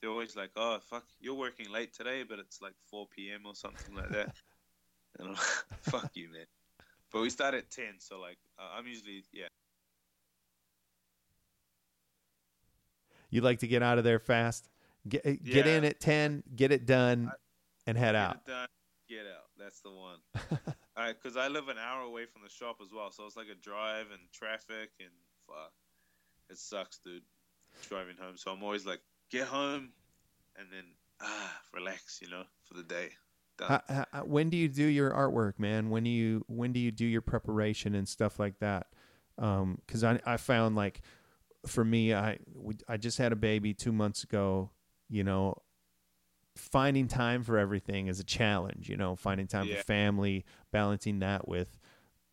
they're always like, "Oh fuck, you're working late today," but it's like 4 p.m. or something like that. and I'm like, "Fuck you, man." But we start at 10, so like uh, I'm usually yeah. You like to get out of there fast. Get eh, get in at 10, get it done, and head get out. done, get out. That's the one. All right, because I live an hour away from the shop as well, so it's like a drive and traffic and fuck, it sucks, dude. Driving home, so I'm always like, get home, and then ah, relax, you know, for the day. How, how, when do you do your artwork, man? When do you when do you do your preparation and stuff like that? Because um, I I found like for me, I I just had a baby two months ago. You know, finding time for everything is a challenge. You know, finding time yeah. for family, balancing that with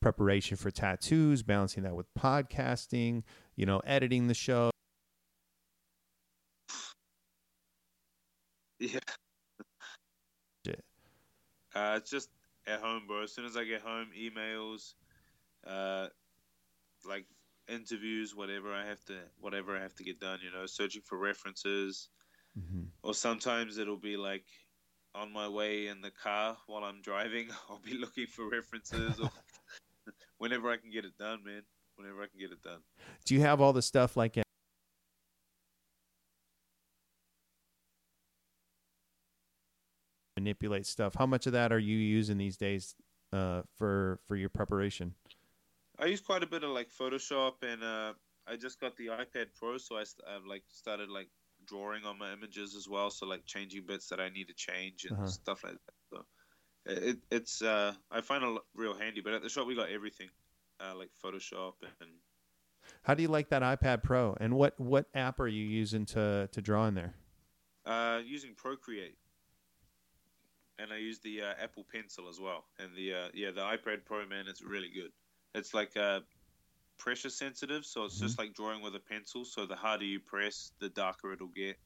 preparation for tattoos, balancing that with podcasting. You know, editing the show. Yeah. Uh, it's just at home, bro. As soon as I get home, emails, uh, like interviews, whatever I have to, whatever I have to get done. You know, searching for references, mm-hmm. or sometimes it'll be like on my way in the car while I'm driving. I'll be looking for references, or whenever I can get it done, man. Whenever I can get it done. Do you have all the stuff like manipulate stuff. How much of that are you using these days uh, for for your preparation? I use quite a bit of like Photoshop, and uh, I just got the iPad Pro, so I st- I've like started like drawing on my images as well. So like changing bits that I need to change and uh-huh. stuff like that. So it, it's uh, I find it real handy. But at the shop we got everything, uh, like Photoshop and. How do you like that iPad Pro? And what what app are you using to to draw in there? Uh, using Procreate and I use the uh, Apple Pencil as well. And the uh, yeah, the iPad Pro man, it's really good. It's like uh, pressure sensitive, so it's mm-hmm. just like drawing with a pencil. So the harder you press, the darker it'll get.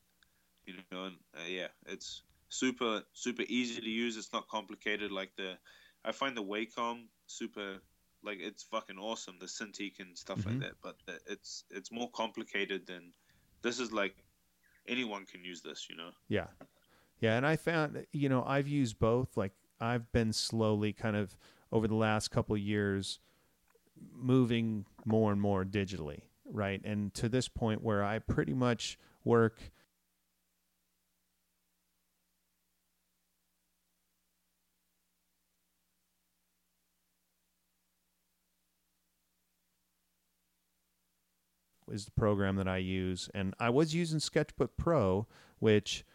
You know, and uh, yeah, it's super super easy to use. It's not complicated like the. I find the Wacom super like it's fucking awesome the Cintiq and stuff mm-hmm. like that. But it's it's more complicated than this is like anyone can use this. You know. Yeah. Yeah, and I found you know I've used both. Like I've been slowly kind of over the last couple years moving more and more digitally, right? And to this point where I pretty much work is the program that I use and I was using Sketchbook Pro which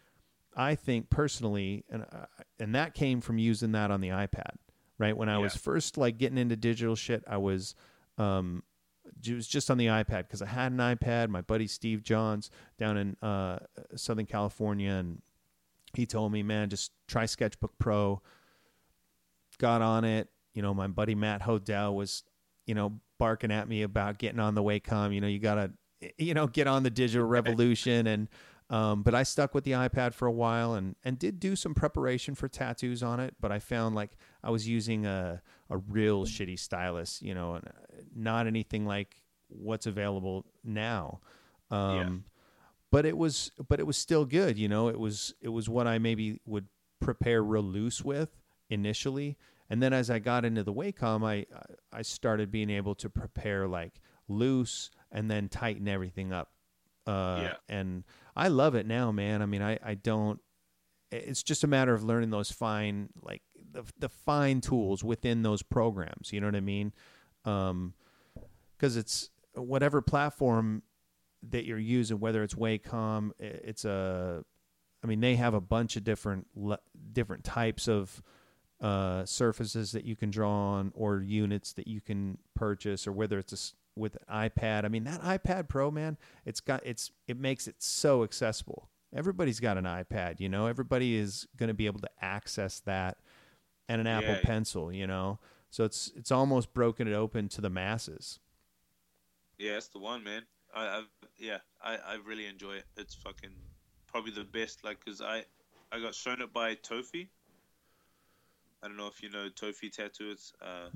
I think personally, and uh, and that came from using that on the iPad, right? When I yeah. was first like getting into digital shit, I was um, it was just on the iPad because I had an iPad. My buddy Steve Johns down in uh, Southern California, and he told me, "Man, just try Sketchbook Pro." Got on it. You know, my buddy Matt Hodel was, you know, barking at me about getting on the Wacom. You know, you gotta, you know, get on the digital revolution and um, but I stuck with the iPad for a while and, and did do some preparation for tattoos on it. But I found like I was using a, a real shitty stylus, you know, not anything like what's available now. Um, yeah. But it was, but it was still good. You know, it was, it was what I maybe would prepare real loose with initially. And then as I got into the Wacom, I, I started being able to prepare like loose and then tighten everything up. Uh, Yeah. And I love it now, man. I mean, I, I don't. It's just a matter of learning those fine, like the the fine tools within those programs. You know what I mean? Um, because it's whatever platform that you're using, whether it's Wacom, it's a, I mean, they have a bunch of different different types of uh, surfaces that you can draw on, or units that you can purchase, or whether it's a with an iPad. I mean, that iPad Pro, man, it's got it's it makes it so accessible. Everybody's got an iPad, you know. Everybody is going to be able to access that, and an Apple Yeah. Pencil, you know. So it's it's almost broken it open to the masses. Yeah, that's the one, man. I, I yeah, I, I really enjoy it. It's fucking probably the best. Like, cause I I got shown it by Tofi. I don't know if you know Tofi Tattoo. It's uh,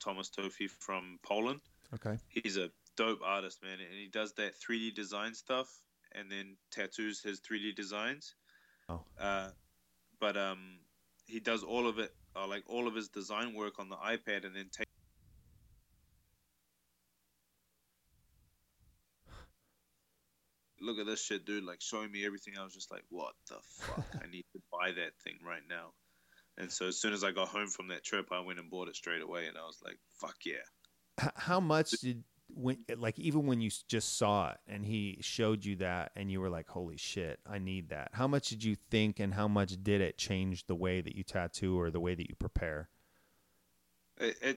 Thomas Tofi from Poland. Okay. He's a dope artist, man, and he does that 3D design stuff, and then tattoos his 3D designs. Oh. Uh, but um, he does all of it, uh, like all of his design work on the iPad, and then take. Look at this shit, dude! Like showing me everything. I was just like, "What the fuck? I need to buy that thing right now." And so as soon as I got home from that trip, I went and bought it straight away, and I was like, "Fuck yeah!" How much did when like even when you just saw it and he showed you that and you were like holy shit i need that. How much did you think and how much did it change the way that you tattoo or the way that you prepare? It, it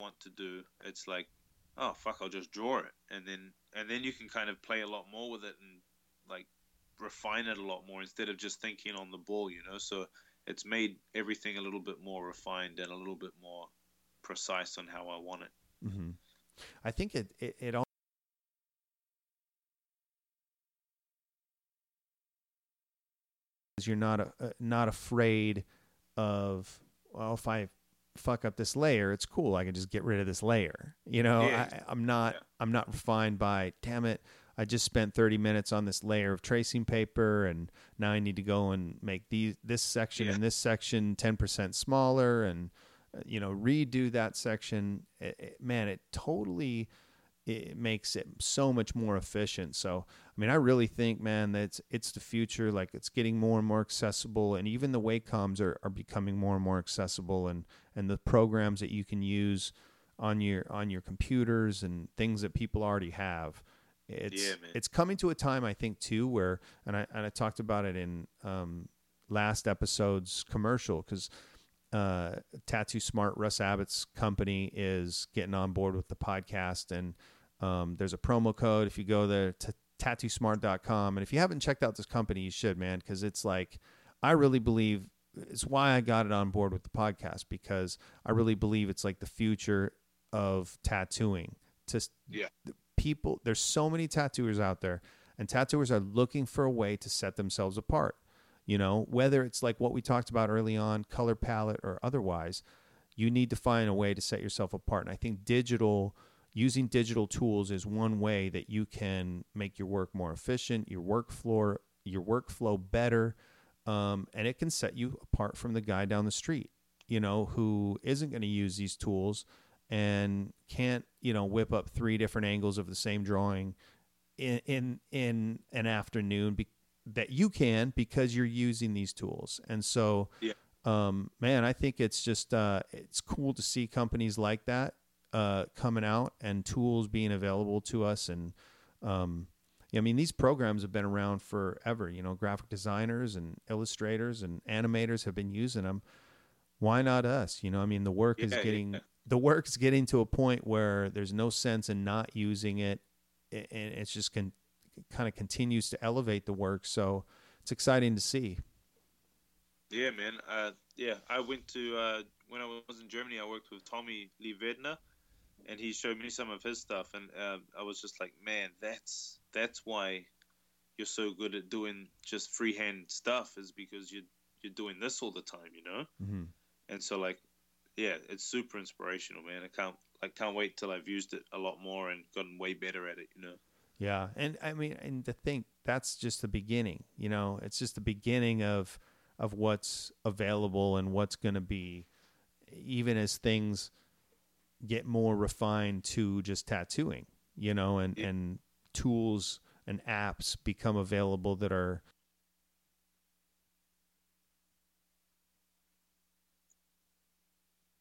want to do it's like oh fuck i'll just draw it. And then and then you can kind of play a lot more with it and like refine it a lot more instead of just thinking on the ball you know? So it's made everything a little bit more refined and a little bit more precise on how i want it mm-hmm. i think it it, it all you're not a, uh, not afraid of well if i fuck up this layer it's cool i can just get rid of this layer you know Yeah. I, i'm not Yeah. i'm not refined by damn it i just spent 30 minutes on this layer of tracing paper and now i need to go and make these this section Yeah. and this section 10% smaller and uh, you know redo that section. It, it- man it totally it makes it so much more efficient. So i mean i really think man that it's, it's the future like it's getting more and more accessible and even the wacom are, are becoming more and more accessible and and the programs that you can use on your on your computers and things that people already have it's Yeah, it's coming to a time i think too where and i and i talked about it in um last episode's commercial because uh, Tattoo Smart, Russ Abbott's company, is getting on board with the podcast. And um, there's a promo code if you go there to tattoosmart.com. And if you haven't checked out this company, you should, man, because it's like, I really believe it's why I got it on board with the podcast because I really believe it's like the future of tattooing. To Yeah. People, there's so many tattooers out there, and tattooers are looking for a way to set themselves apart you know? Whether it's like what we talked about early on color palette or otherwise you need to find a way to set yourself apart and i think digital using digital tools is one way that you can make your work more efficient your workflow your workflow better um, and it can set you apart from the guy down the street you know who isn't going to use these tools and can't you know whip up three different angles of the same drawing in in, in an afternoon be, that you can because you're using these tools and so Yeah. um, man i think it's just uh, it's cool to see companies like that uh, coming out and tools being available to us and um, I mean, these programs have been around forever. You know, graphic designers and illustrators and animators have been using them. Why not us? You know, I mean, the work is getting yeah. The work is getting to a point where there's no sense in not using it, and it's just con- kind of continues to elevate the work. So it's exciting to see. Yeah, man. Uh, yeah, I went to uh, when I was in Germany. I worked with Tommy Lee Wendtner, and he showed me some of his stuff, and uh, I was just like, man, that's that's why you're so good at doing just freehand stuff is because you you're doing this all the time, you know. hmm And so like, yeah, it's super inspirational, man. I can't I can't wait till I've used it a lot more and gotten way better at it, you know. Yeah, and I mean, and to think that's just the beginning. You know, it's just the beginning of of what's available and what's going to be even as things get more refined to just tattooing, you know, and Yeah. and tools and apps become available that are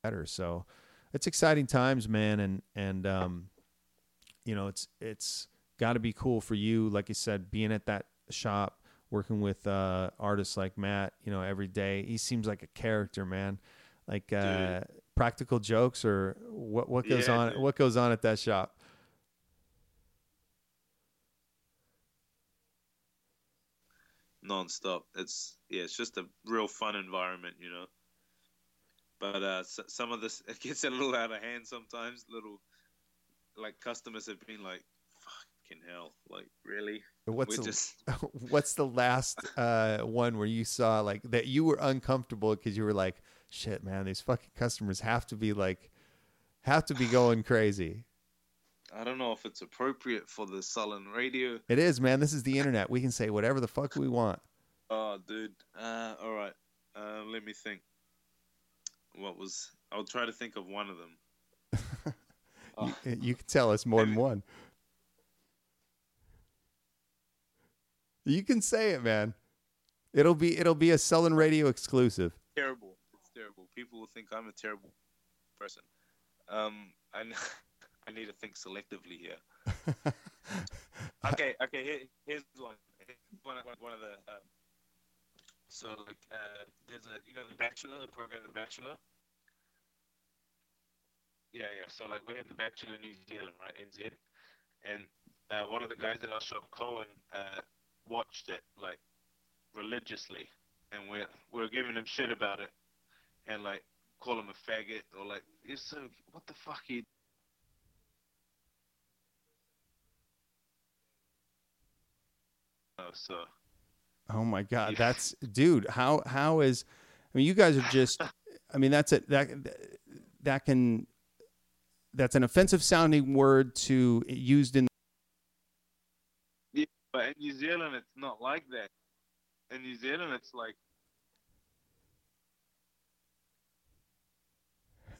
better. So it's exciting times, man, and and um, you know, it's it's got to be cool for you, like you said, being at that shop, working with uh, artists like Matt. You know, every day he seems like a character, man. Like uh, practical jokes or what what goes Yeah, on dude. what goes on at that shop. non-stop. It's yeah, it's just a real fun environment, you know. But uh, s- some of this it gets a little out of hand sometimes. Little like customers have been like, "Fucking hell!" Like really, What's the, just what's the last uh, one where you saw like that you were uncomfortable because you were like, shit, man, these fucking customers have to be like, have to be going crazy. I don't know if it's appropriate for the Sullen radio. It is, man. This is the internet. We can say whatever the fuck we want. Oh, dude. Uh, all right. Uh, let me think. What was? I'll try to think of one of them. Oh. You, you can tell us more than one. You can say it, man. It'll be it'll be a Sullen Radio exclusive. terrible. It's terrible. People will think I'm a terrible person. Um, I, n- I need to think selectively here. Okay, okay. Here, here's one. Here's one, of- the. Um, so like, uh, there's a you know the Bachelor, the program The Bachelor. Yeah, yeah. So like we had the Bachelor in New Zealand, right? NZ, and uh, one of the guys at our shop, Cohen, uh, watched it like religiously, and we're we're giving him shit about it, and like call him a faggot or like it's so what the fuck you Oh, so Oh my god, that's dude. How how is? I mean, you guys are just. I mean, that's it. That that can. That's an offensive sounding word to used in. Yeah, but in New Zealand it's not like that. In New Zealand it's like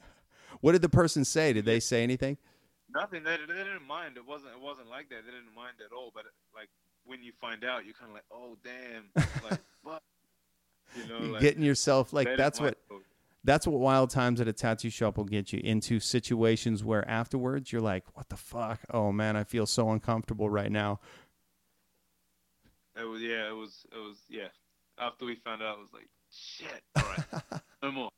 What did the person say? Did they say anything? nothing. They, they didn't mind. It wasn't it wasn't like that. They didn't mind at all. But like when you find out, you're kind of like, oh damn, like what? You know, like getting yourself like that's what that's what wild times at a tattoo shop will get you into situations where afterwards you're like, what the fuck? Oh man, I feel so uncomfortable right now. It was yeah. It was it was yeah. After we found out, it was like shit. All right, no more,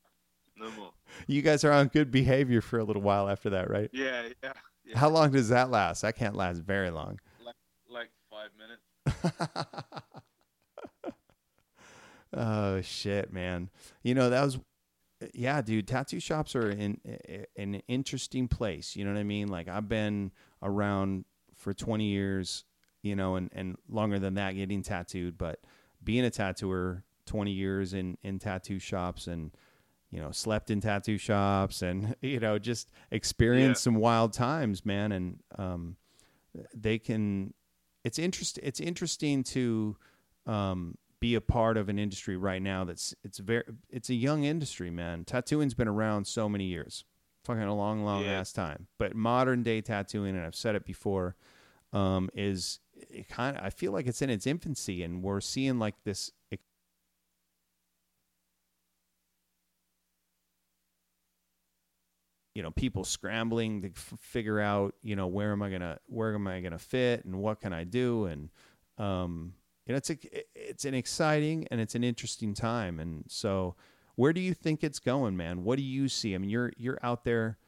no more. You guys are on good behavior for a little while after that, right? Yeah, yeah, yeah. How long does that last? That can't last very long. Five minutes. oh shit, man. You know that was, yeah, dude. Tattoo shops are in an interesting place. You know what I mean? Like I've been around for twenty years, you know, and and longer than that, getting tattooed. But being a tattooer, twenty years in in tattoo shops and. You know, slept in tattoo shops, and you know, just experienced Yeah. some wild times, man. And um, they can. It's interest. It's interesting to um, be a part of an industry right now that's it's very it's a young industry, man. Tattooing's been around so many years, fucking a long, long Yeah. ass time. But modern day tattooing, and I've said it before, um, is it kind of I feel like it's in its infancy, and we're seeing like this. You know, people scrambling to f- figure out, you know, where am I gonna, where am I gonna fit, and what can I do, and um, you know, it's a, it's an exciting and it's an interesting time. And so, where do you think it's going, man? What do you see? I mean, you're you're out there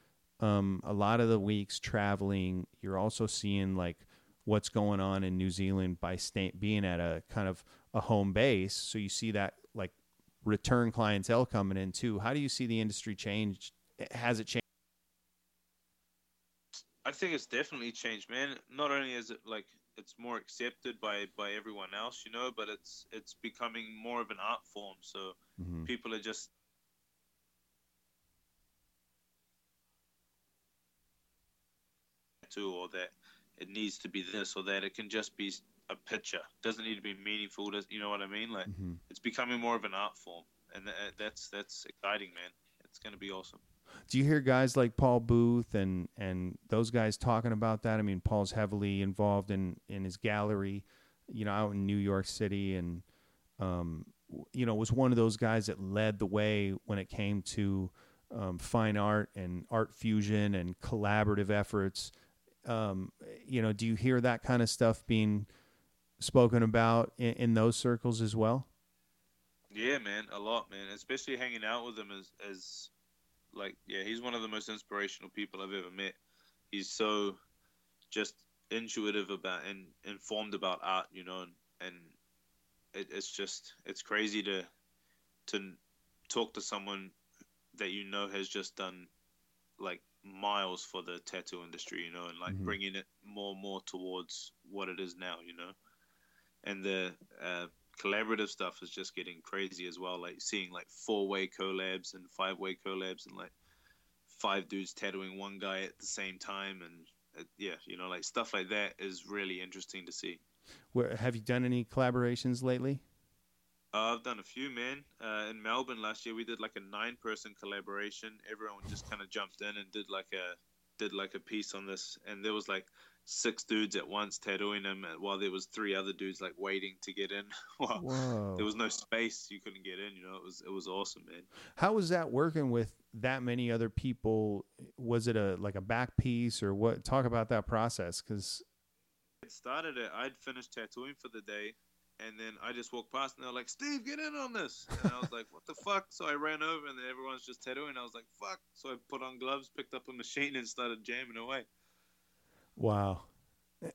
um, a lot of the weeks traveling. You're also seeing like what's going on in New Zealand by sta- being at a kind of a home base. So you see that like return clientele coming in too. How do you see the industry change? Has it changed? I think it's definitely changed, man. Not only is it like it's more accepted by by everyone else, you know, but it's it's becoming more of an art form. So Mhm. people are just to or that it needs to be this or that. It can just be a picture. doesn't need to be meaningful. Does you know what I mean? Like Mhm. it's becoming more of an art form, and tha- that's that's exciting, man. it's gonna be awesome. Do you hear guys like Paul Booth and and those guys talking about that? I mean, Paul's heavily involved in in his gallery, you know, out in New York City, and um, you know, was one of those guys that led the way when it came to um, fine art and art fusion and collaborative efforts. Um, you know, do you hear that kind of stuff being spoken about in, in those circles as well? Yeah, man, a lot, man. Especially hanging out with them as as like yeah, he's one of the most inspirational people I've ever met. He's so just intuitive about and informed about art, you know, and, and it, it's just it's crazy to to talk to someone that you know has just done like miles for the tattoo industry, you know, and like mm-hmm. bringing it more and more towards what it is now, you know, and the uh, collaborative stuff is just getting crazy as well. Like seeing like four way collabs and five way collabs and like five dudes tattooing one guy at the same time and uh, yeah, you know, like stuff like that is really interesting to see. Where have you done any collaborations lately? Uh, I've done a few, man. Uh, in Melbourne last year, we did like a nine-person collaboration. Everyone just kind of jumped in and did like a did like a piece on this, and there was like six dudes at once tattooing him, while there was three other dudes like waiting to get in. well, there was no space; you couldn't get in. You know, it was it was awesome, man. How was that working with that many other people? Was it a like a back piece or what? Talk about that process, because it started it. I'd finished tattooing for the day, and then I just walked past, and they're like, "Steve, get in on this!" And I was like, "What the fuck?" So I ran over, and then everyone's just tattooing. I was like, "Fuck!" So I put on gloves, picked up a machine, and started jamming away. Wow.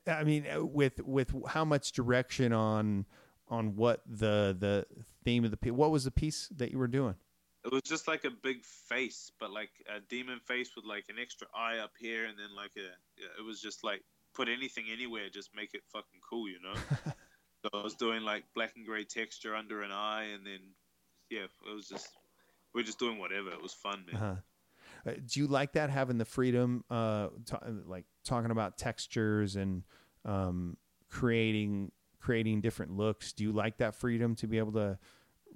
I mean, uh, with with how much direction on on what the the theme of the piece? What was the piece that you were doing? It was just like a big face, but like a demon face with like an extra eye up here, and then like a. It was just like put anything anywhere, just make it fucking cool, you know. so I was doing like black and gray texture under an eye, and then yeah, it was just we are just doing whatever. It was fun, man. Uh-huh. Uh, do you like that having the freedom, uh, like talking about textures and um, creating creating different looks? Do you like that freedom to be able to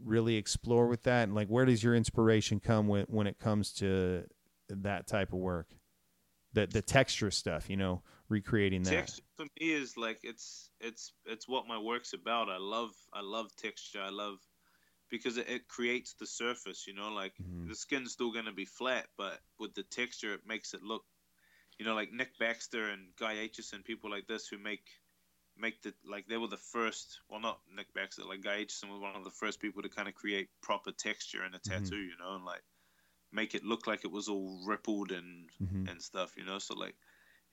really explore with that? And like, where does your inspiration come when when it comes to that type of work? The the texture stuff, you know, recreating that. Texture for me is like it's it's it's what my work's about. I love I love texture. I love because it, it creates the surface. You know, like mm-hmm. the skin's still gonna be flat, but with the texture, it makes it look. You know, like Nick Baxter and Guy Aitchison, people like this who make make the like they were the first. Well, not Nick Baxter, like Guy Aitchison was one of the first people to kind of create proper texture in a mm-hmm. tattoo. Mm-hmm. You know, and like make it look like it was all rippled and mm-hmm. and stuff. You know, so like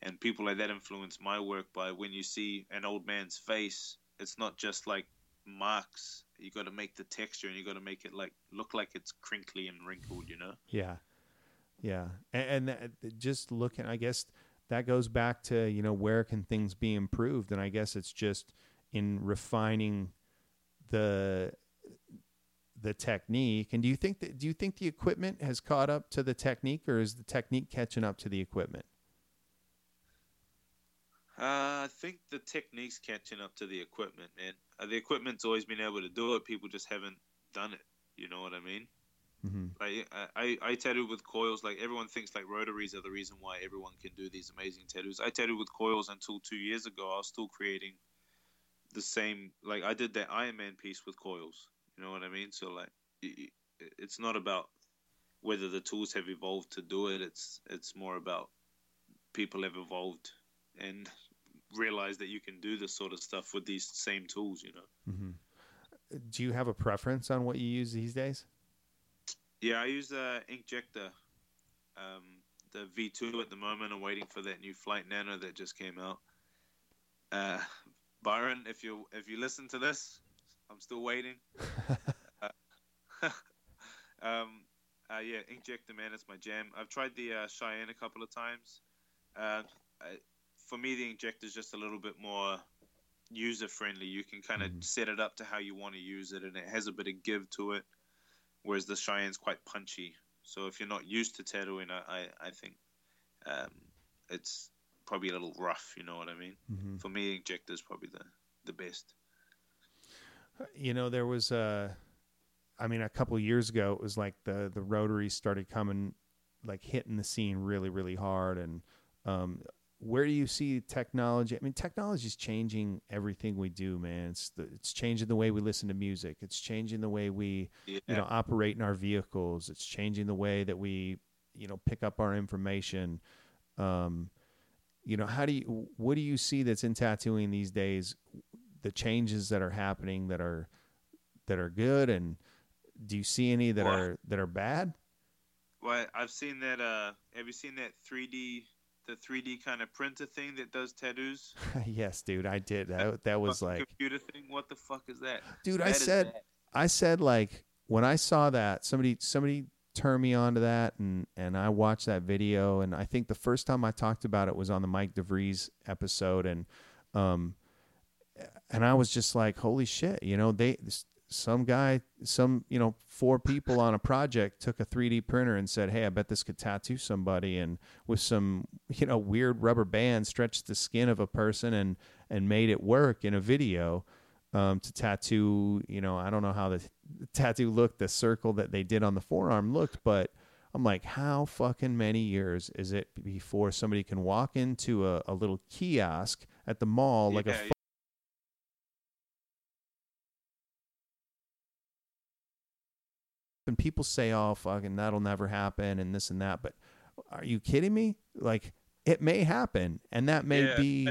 and people like that influence my work by when you see an old man's face it's not just like marks you got to make the texture and you got to make it like look like it's crinkly and wrinkled you know? Yeah. Yeah. And, and just looking i guess that goes back to you know where can things be improved? And i guess it's just in refining the the technique. And do you think that do you think the equipment has caught up to the technique or is the technique catching up to the equipment uh, I think the technique's catching up to the equipment, man. Uh, the equipment's always been able to do it. People just haven't done it. You know what I mean? Mm-hmm. Like I, I, I tattoo with coils. Like everyone thinks like rotaries are the reason why everyone can do these amazing tattoos. I tattooed with coils until two years ago. I was still creating the same. Like I did that Iron Man piece with coils. You know what I mean? So like, it, it's not about whether the tools have evolved to do it. It's it's more about people have evolved and realize that you can do this sort of stuff with these same tools, you know. Mm-hmm. Do you have a preference on what you use these days? Yeah, I use uh, Inkjecta, um, the V2 at the moment. I'm waiting for that new Flite Nano that just came out. Uh, Byron, if you if you listen to this, I'm still waiting. uh, um, uh, yeah, Inkjecta, man, it's my jam. I've tried the uh, Cheyenne a couple of times. Uh, I, for me, the Inkjecta is just a little bit more user friendly. You can kind of mm-hmm. set it up to how you want to use it, and it has a bit of give to it. Whereas the Cheyenne's quite punchy. So if you're not used to tattooing, I I, I think um, it's probably a little rough. You know what I mean? Mm-hmm. For me, Inkjecta is probably the the best. You know, there was a I mean, a couple years ago, it was like the the rotaries started coming, like hitting the scene really, really hard. And um, where do you see technology? I mean, technology is changing everything we do, man. It's the, it's changing the way we listen to music. It's changing the way we, Yeah. you know, operate in our vehicles. It's changing the way that we, you know, pick up our information. Um, you know, how do you, what do you see that's in tattooing these days? The changes that are happening that are, that are good, and do you see any that Well- are that are bad? Well, I've seen that. Uh, have you seen that 3D, the 3D kind of printer thing that does tattoos? yes, dude, I did. That that was like, computer thing. What the fuck is that? dude, I said. I said like when I saw that somebody somebody turned me on to that and and I watched that video and I think the first time I talked about it was on the Mike DeVries episode and um and I was just like holy shit you know they some guy some you know four people on a project took a 3D printer and said hey I bet this could tattoo somebody and with some you know weird rubber band stretched the skin of a person and and made it work in a video um, to tattoo. You know, I don't know how the tattoo looked, the circle that they did on the forearm looked, but I'm like, how fucking many years is it before somebody can walk into a, a little kiosk at the mall, like a and people say, "Oh, fucking that'll never happen," and this and that. But are you kidding me? Like, it may happen, and that may yeah, be.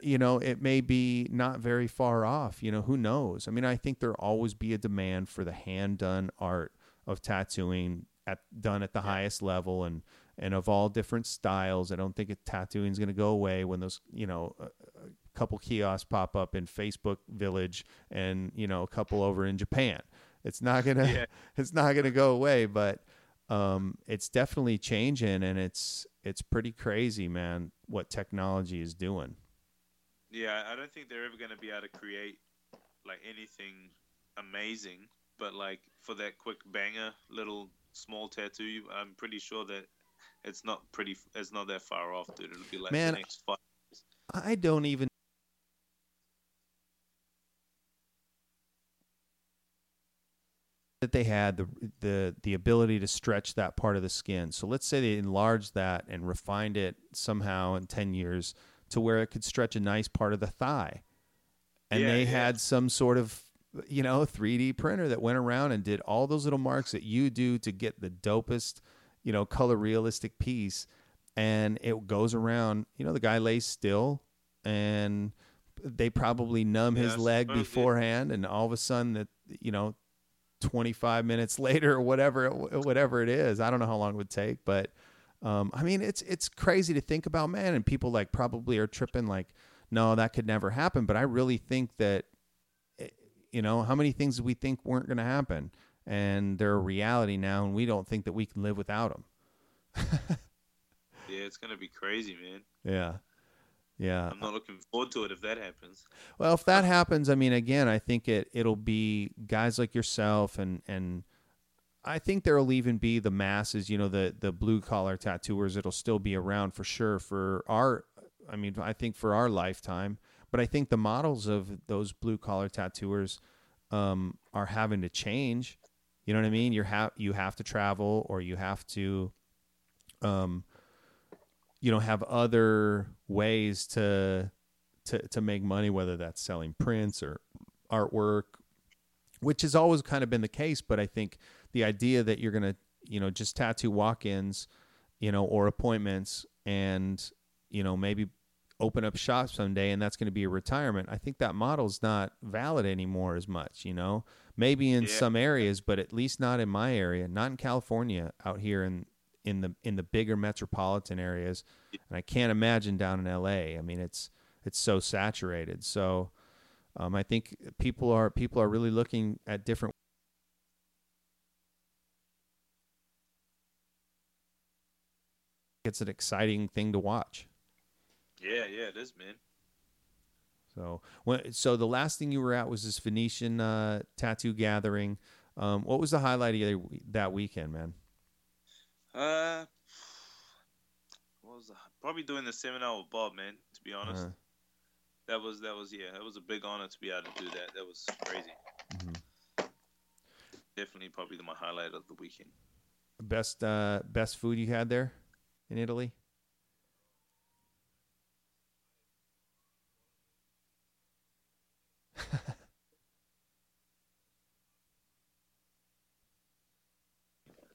You know, it may be not very far off. You know, who knows? I mean, I think there'll always be a demand for the hand done art of tattooing at done at the highest level and and of all different styles. I don't think tattooing is going to go away when those you know a, a couple kiosks pop up in Facebook Village and you know a couple over in Japan. It's not gonna Yeah. it's not gonna go away, but um, it's definitely changing and it's it's pretty crazy, man. What technology is doing. Yeah, I don't think they're ever going to be able to create like anything amazing, but like for that quick banger little small tattoo, I'm pretty sure that it's not pretty. It's not that far off, dude. It'll be like Man, the next five. I don't even that they had the the the ability to stretch that part of the skin. So let's say they enlarged that and refined it somehow in 10 years to where it could stretch a nice part of the thigh. And Yeah, they yeah. had some sort of you know 3D printer that went around and did all those little marks that you do to get the dopest, you know, color realistic piece and it goes around, you know, the guy lays still and they probably numb his oh, Yeah, I leg beforehand and all of a sudden that you know 25 minutes later or whatever whatever it is. I don't know how long it would take but um, i mean it's it's crazy to think about man and people like probably are tripping like no that could never happen. But i really think that eh, you know how many things we think weren't going to happen and they're a reality now and we don't think that we can live without them Yeah, it's gonna be crazy, man. yeah yeah I'm not looking forward to it if that happens. Well, if that happens, I mean, again, I think it it'll be guys like yourself, and and I think there'll even be the masses, you know, the the blue collar tattooers. It'll still be around for sure for our, I mean, I think for our lifetime. But I think the models of those blue collar tattooers um, are having to change. You know what I mean? You have you have to travel, or you have to, um, you know, have other ways to to to make money, whether that's selling prints or artwork, which has always kind of been the case. But I think the idea that you're gonna, you know, just tattoo walk-ins, you know, or appointments, and you know, maybe open up shop someday, and that's going to be a retirement. I think that model's not valid anymore as much. You know, maybe in Yeah. some areas, but at least not in my area, not in California, out here in in the in the bigger metropolitan areas, and I can't imagine down in L.A. I mean, it's it's so saturated. So um, I think people are people are really looking at different. It's an exciting thing to watch. Yeah, yeah, it is, man. So when so the last thing you were at was this Venetian uh, tattoo gathering. Um, what was the highlight of that weekend, man? Uh, what was the, probably doing the seminar with Bob, man. To be honest, Uh, that was that was yeah, that was a big honor to be able to do that. That was crazy. definitely probably my highlight of the weekend. Best uh, best food you had there in Italy?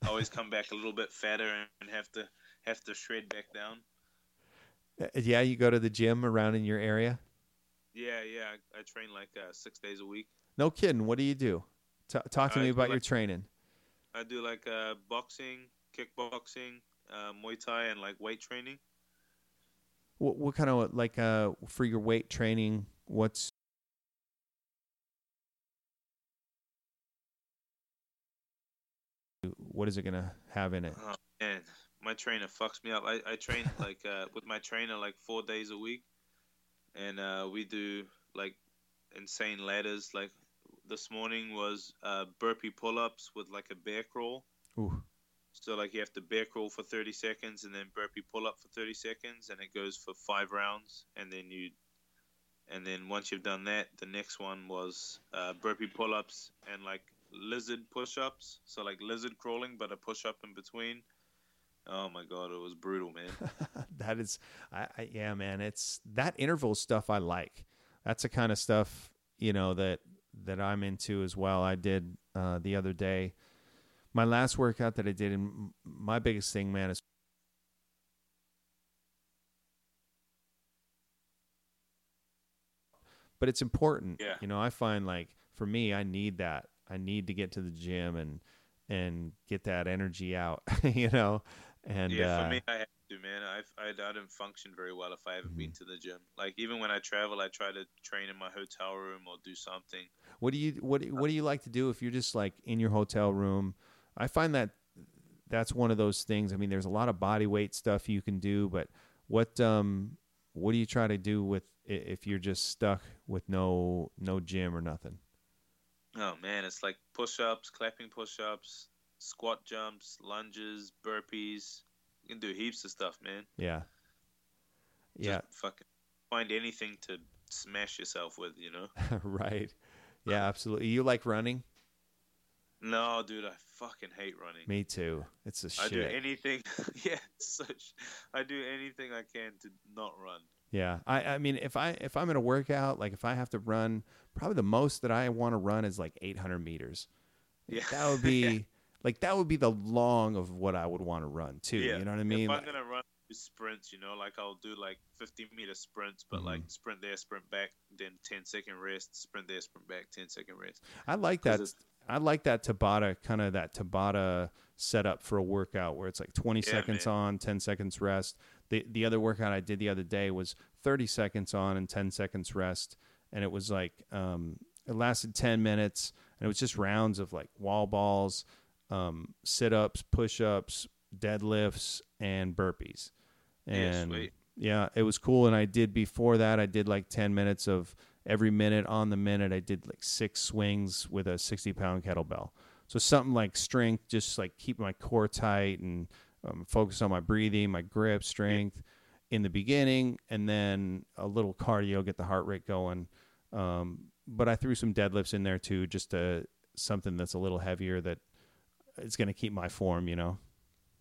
Always come back a little bit fatter and have to have to shred back down. Uh, Yeah, you go to the gym around in your area. Yeah, yeah. I, I train like uh, six days a week. No kidding. What do you do? T- talk to I me about your training. I do like uh, boxing, kickboxing, uh, Muay Thai, and like weight training. What, what kind of like uh for your weight training? What's what is it gonna have in it? Oh man, my trainer fucks me up. I, I train like uh, with my trainer like four days a week, and uh, we do like insane ladders. Like this morning was uh, burpee pull-ups with like a bear crawl. Ooh, So like you have to bear crawl for 30 seconds and then burpee pull up for 30 seconds and it goes for 5 rounds and then you and then once you've done that the next one was uh, burpee pull ups and like lizard push ups so like lizard crawling but a push up in between oh my god it was brutal man that is, I, I yeah, man. It's that interval stuff I like. That's the kind of stuff you know that that I'm into as well. I did uh, the other day. My last workout that I did, and my biggest thing, man, is but it's important. Yeah. You know, I find like for me, I need that. I need to get to the gym and and get that energy out. you know, and yeah uh, for me i have to man I've, I, I don't function very well if i haven't been to the gym like even when i travel i try to train in my hotel room or do something What do you what do- what do you like to do if you're just like in your hotel room? I find that that's one of those things. I mean, there's a lot of body weight stuff you can do, but what um what do you try to do with i- if you're just stuck with no no gym or nothing? Oh man, it's like push-ups, clapping push-ups, squat jumps, lunges, burpees. You can do heaps of stuff, man. Yeah. Just Yeah, fucking find anything to smash yourself with, you know? right. Yeah, absolutely. You like running? No, dude, I fucking hate running. Me too. It's a I do anything. yeah, such. I do anything I can to not run. Yeah, I, I mean, if I if I'm in a workout, like if I have to run, probably the most that I want to run is like 800 meters. Yeah. that would be like that would be the long of what I would want to run too. Yeah. You know what I mean? If I'm gonna run sprints, you know, like I'll do like 50 meter sprints, but like Mm-hmm. sprint there, sprint back, then 10 second rest, sprint there, sprint back, 10 second rest. I like that. I like that Tabata kind of that Tabata setup for a workout where it's like 20 Yeah, seconds man. on, 10 seconds rest. The the other workout I did the other day was 30 seconds on and 10 seconds rest, and it was like um, it lasted 10 minutes, and it was just rounds of like wall balls, um, sit ups, push ups, deadlifts, and burpees. Yeah, And sweet. yeah, it was cool. And I did before that, I did like 10 minutes of every minute on the minute. I did like six swings with a 60 pound kettlebell. So something like strength, just like keep my core tight and um, focus on my breathing, my grip, strength in the beginning, and then a little cardio, get the heart rate going. Um, but I threw some deadlifts in there too, just to something that's a little heavier that it's going to keep my form, you know?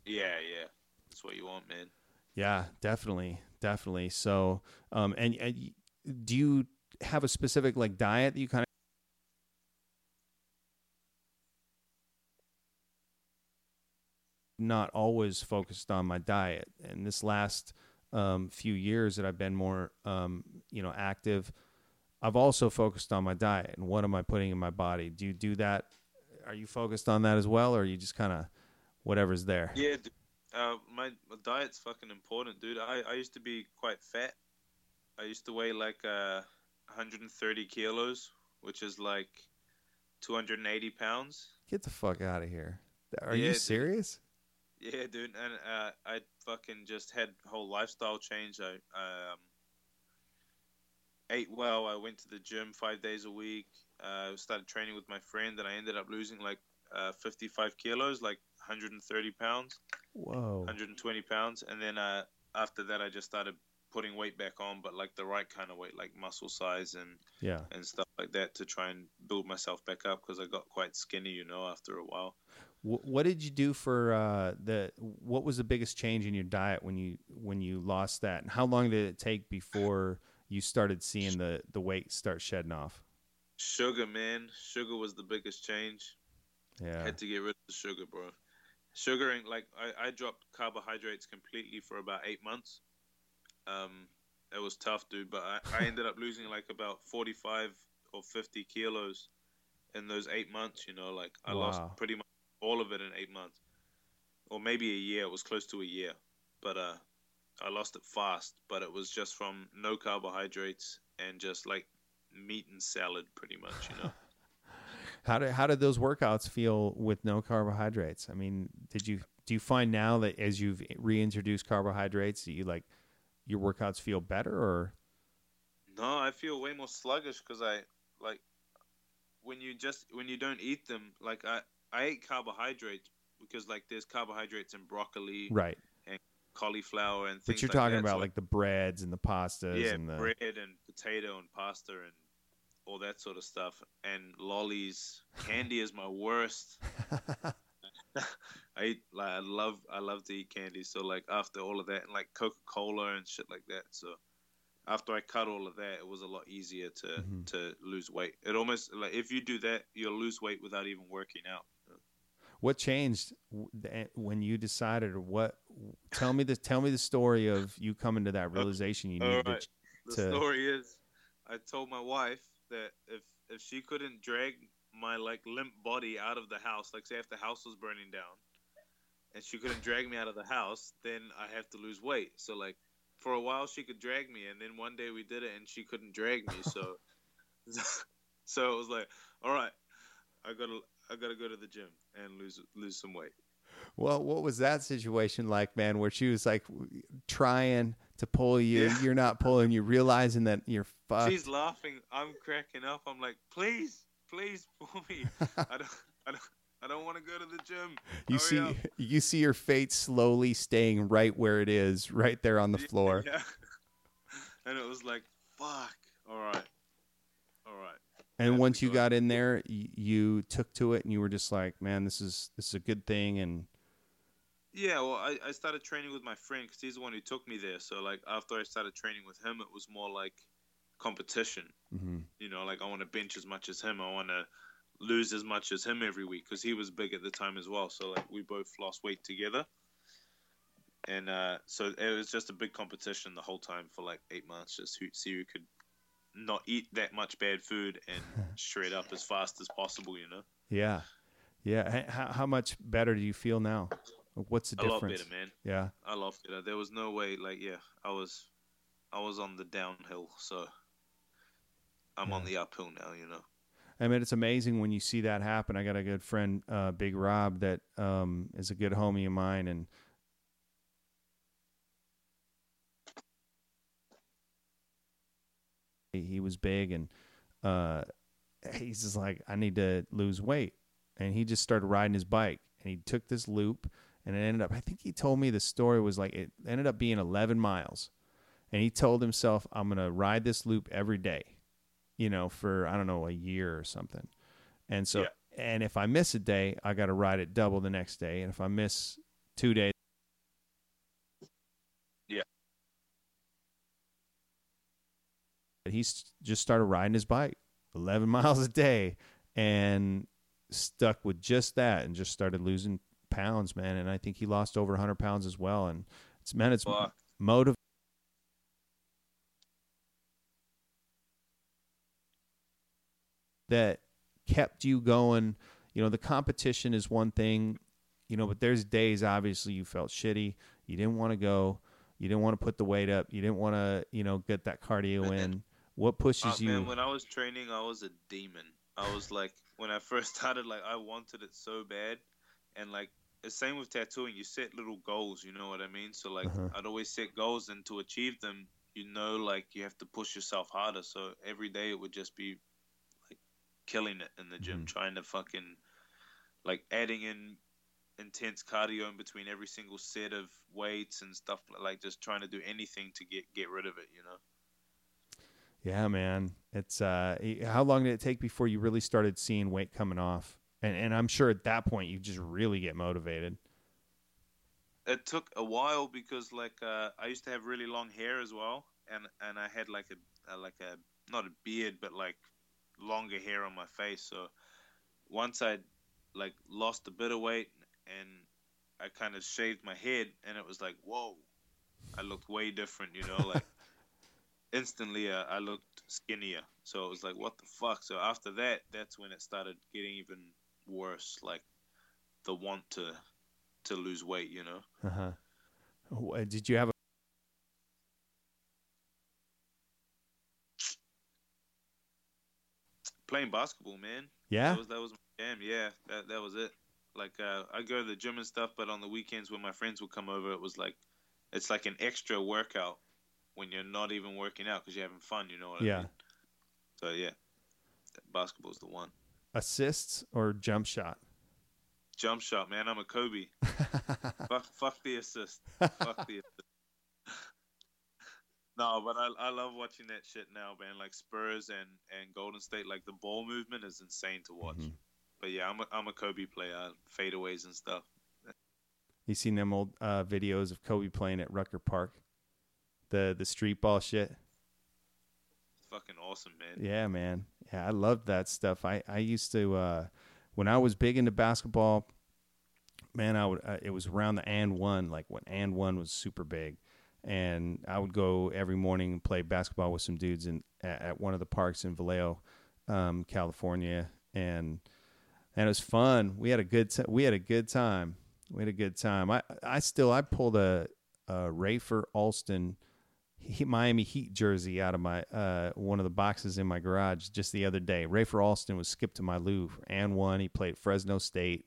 Yeah, yeah. That's what you want, man. Yeah, definitely, definitely. So, um, and, and do you have a specific like diet that you kind of not always focused on my diet? And this last um, few years that I've been more, um, you know, active, I've also focused on my diet and what am I putting in my body. Do you do that? Are you focused on that as well, or are you just kind of whatever's there? Yeah, uh, my, my diet's fucking important, dude. I, I used to be quite fat. I used to weigh like uh, 130 kilos, which is like 280 pounds. Get the fuck out of here. Are Yeah, you dude. serious? Yeah, dude, and uh, I fucking just had whole lifestyle change. I um, ate well. I went to the gym five days a week. Uh, started training with my friend, and I ended up losing like uh, 55 kilos, like 130 pounds, Whoa. 120 pounds. And then uh, after that, I just started putting weight back on, but like the right kind of weight, like muscle size and yeah and stuff like that to try and build myself back up because I got quite skinny, you know, after a while. what did you do for uh, the? What was the biggest change in your diet when you when you lost that, and how long did it take before you started seeing the the weight start shedding off? Sugar, man, sugar was the biggest change. Yeah, I Had to get rid of the sugar, bro. Sugar ain't like I, I dropped carbohydrates completely for about eight months. Um, it was tough, dude. But I, I ended up losing like about forty-five or fifty kilos in those eight months. You know, like I lost pretty much all of it in eight months, or maybe a year. It was close to a year, but uh, I lost it fast. But it was just from no carbohydrates and just like meat and salad, pretty much. You know. How did how did those workouts feel with no carbohydrates? I mean, did you do you find now that as you've reintroduced carbohydrates, that you like your workouts feel better or No, I feel way more sluggish because I like when you just when you don't eat them. Like I I ate carbohydrates because like there's carbohydrates in broccoli, right? Cauliflower, and things. But you're like talking about So, like the breads and the pastas yeah, and the bread and potato and pasta and all that sort of stuff and lollies. Candy is my worst. I eat, like I love I love to eat candy. So like after all of that and like Coca Cola and shit like that. So after I cut all of that, it was a lot easier to Mhm. to lose weight. It almost like if you do that, you'll lose weight without even working out. What changed eh, when you decided or what tell me the tell me the story of you coming to that realization you needed right. to, The story is, I told my wife that if if she couldn't drag my like limp body out of the house, like say if the house was burning down, and she couldn't drag me out of the house, then I have to lose weight. So like for a while she could drag me, and then one day we did it, and she couldn't drag me. So so it was like, all right, I gotta I gotta go to the gym and lose lose some weight. well what was that situation like man where she was like trying to pull you Yeah. you're not pulling you realizing that you're fucked She's laughing. I'm cracking up. I'm like, please, please pull me. I don't, I don't, I don't want to go to the gym. you Hurry see up. you see your fate slowly staying right where it is right there on the floor Yeah. And it was like, fuck. All right. All right. And once you got in there y- you took to it and you were just like man this is this is a good thing and Yeah. Well, I, I started training with my friend because he's the one who took me there. So like after I started training with him, it was more like competition. mhm. You know, like I want to bench as much as him. I want to lose as much as him every week because he was big at the time as well. So like we both lost weight together. And uh, so it was just a big competition the whole time for like eight months, just who, see who could not eat that much bad food and shred up as fast as possible. You know, yeah yeah how, how much better do you feel now what's the difference? a lot better, man. yeah I loved it. There was no way, like, yeah, I was, I was on the downhill, so I'm on the uphill now. You know. I mean, it's amazing when you see that happen. I got a good friend, uh, Big Rob, that um, is a good homie of mine, and he, he was big, and uh, he's just like, I need to lose weight, and he just started riding his bike, and he took this loop, and it ended up. I think he told me the story was like it ended up being 11 miles, and he told himself, I'm gonna ride this loop every day you know, for I don't know a year or something. And so, Yeah. and if I miss a day, I got to ride it double the next day. And if I miss two days, He's just started riding his bike 11 miles a day and stuck with just that and just started losing pounds, man. And I think he lost over 100 pounds as well. And it's, man, it's Fuck. motive. that kept you going. You know, the competition is one thing, you know, but there's days obviously you felt shitty. You didn't want to go. You didn't want to put the weight up. You didn't want to, you know, get that cardio in. What pushes Oh, you? man, when I was training, I was a demon. I was like, when I first started, like, I wanted it so bad, and like, the same with tattooing. You set little goals, you know what I mean? So like, Uh-huh. I'd always set goals, and to achieve them, you know, like you have to push yourself harder. So every day it would just be like killing it in the gym, Mhm. trying to fucking like adding in intense cardio in between every single set of weights and stuff like just trying to do anything to get get rid of it you know yeah man. It's uh how long did it take before you really started seeing weight coming off? And and i'm sure at that point you just really get motivated. It took a while because like uh, i used to have really long hair as well and and i had like a, a like a not a beard but like longer hair on my face. So once i like lost a bit of weight and I kind of shaved my head, and it was like, whoa, I looked way different, you know, like instantly uh, I looked skinnier. So it was like, what the fuck? So after that, that's when it started getting even worse, like the want to to lose weight, you know. Uh huh. Did you have a playing basketball, man? Yeah, that was, that was my jam. Yeah, that that was it. Like uh, I go to the gym and stuff, but on the weekends when my friends would come over, it was like it's like an extra workout when you're not even working out because you're having fun. You know what yeah. I mean? So yeah, basketball's the one. Assists or jump shot? Jump shot, man. I'm a Kobe. fuck, fuck the assist. fuck the assist. no, but I, I love watching that shit now, man. Like Spurs and, and Golden State, like the ball movement is insane to watch. Mm-hmm. But yeah, I'm a, I'm a Kobe player, fadeaways and stuff. You seen them old uh, videos of Kobe playing at Rucker Park, the the street ball shit. Fucking awesome, man. Yeah, man. Yeah, I loved that stuff. I I used to uh, when I was big into basketball. Man, I would. Uh, it was around the AND1, like when AND1 was super big, and I would go every morning and play basketball with some dudes in at, at one of the parks in Vallejo, um, California, and and it was fun. We had a good t- we had a good time. We had a good time. I I still I pulled a, a Rafer Alston he, Miami Heat jersey out of my uh, one of the boxes in my garage just the other day. Rafer Alston was Skip to My Lou and one. He played Fresno State.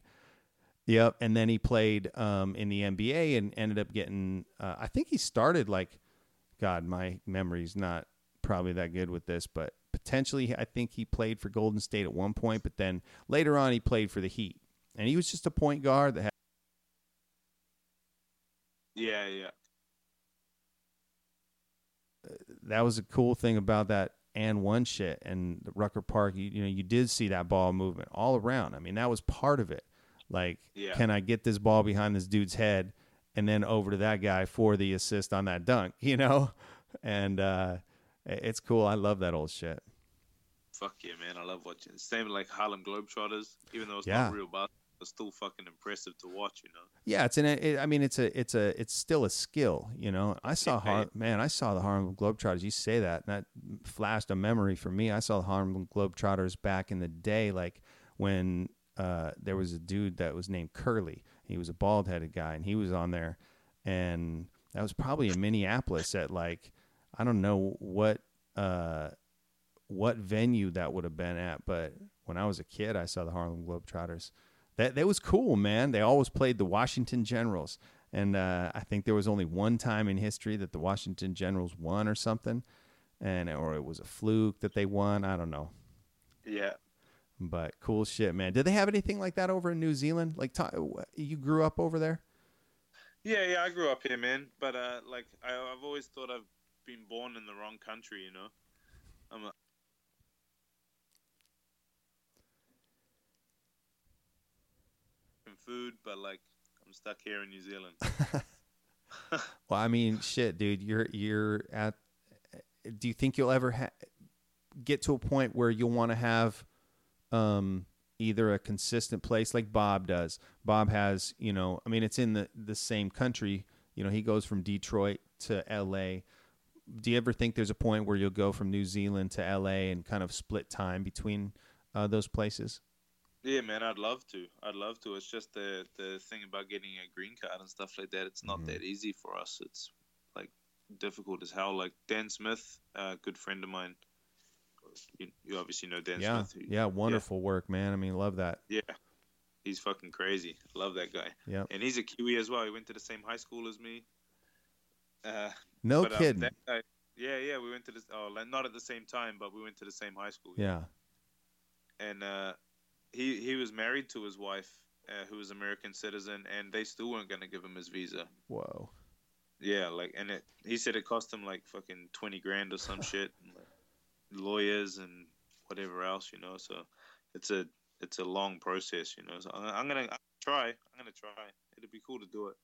Yep, and then he played um, in the NBA and ended up getting. Uh, I think he started like, God, my memory's not probably that good with this, but potentially I think he played for Golden State at one point, but then later on he played for the Heat. And he was just a point guard that had Yeah, yeah. That was a cool thing about that AND1 shit and the Rucker Park, you, you know, you did see that ball movement all around. I mean, that was part of it. Like, yeah. can I get this ball behind this dude's head and then over to that guy for the assist on that dunk, you know? And uh it's cool. I love that old shit. Fuck yeah, man! I love watching. Same like Harlem Globetrotters, even though it's yeah. not real basketball, it's still fucking impressive to watch. You know. Yeah, it's an. It, I mean, it's a. It's a. It's still a skill. You know. I saw Har- man. I saw the Harlem Globetrotters. You say that, and that flashed a memory for me. I saw the Harlem Globetrotters back in the day, like when uh, there was a dude that was named Curly. He was a bald headed guy, and he was on there, and that was probably in Minneapolis at like I don't know what uh, what venue that would have been at, but when I was a kid, I saw the Harlem Globetrotters. That that was cool, man. They always played the Washington Generals, and uh, I think there was only one time in history that the Washington Generals won or something, and or it was a fluke that they won. I don't know. Yeah. But cool shit, man. Did they have anything like that over in New Zealand? Like, you grew up over there? Yeah, yeah, I grew up here, man. But uh, like, I, I've always thought I've been born in the wrong country, you know. I'm a, food, but like I'm stuck here in New Zealand. well, I mean, shit, dude, you're you're at. Do you think you'll ever ha- get to a point where you'll want to have um, either a consistent place like Bob does? Bob has, you know, I mean, it's in the the same country. You know, he goes from Detroit to L.A do you ever think there's a point where you'll go from New Zealand to LA and kind of split time between uh, those places? Yeah, man, I'd love to. I'd love to. It's just the the thing about getting a green card and stuff like that. It's not mm-hmm. that easy for us. It's like difficult as hell. Like Dan Smith, a good friend of mine. You, you obviously know Dan yeah. Smith. yeah, wonderful yeah. work, man. I mean, love that. Yeah, he's fucking crazy. Love that guy. Yeah, and he's a Kiwi as well. He went to the same high school as me. Uh, no but, um, kidding. Guy, yeah, yeah, we went to the oh, not at the same time, but we went to the same high school. Yeah. And uh, he he was married to his wife uh, who was American citizen, and they still weren't gonna give him his visa. Whoa. Yeah, like, and it he said it cost him like fucking twenty grand or some shit, and, like, lawyers and whatever else, you know. So it's a it's a long process, you know. So I'm, I'm gonna I'm gonna try. I'm gonna try. It'd be cool to do it.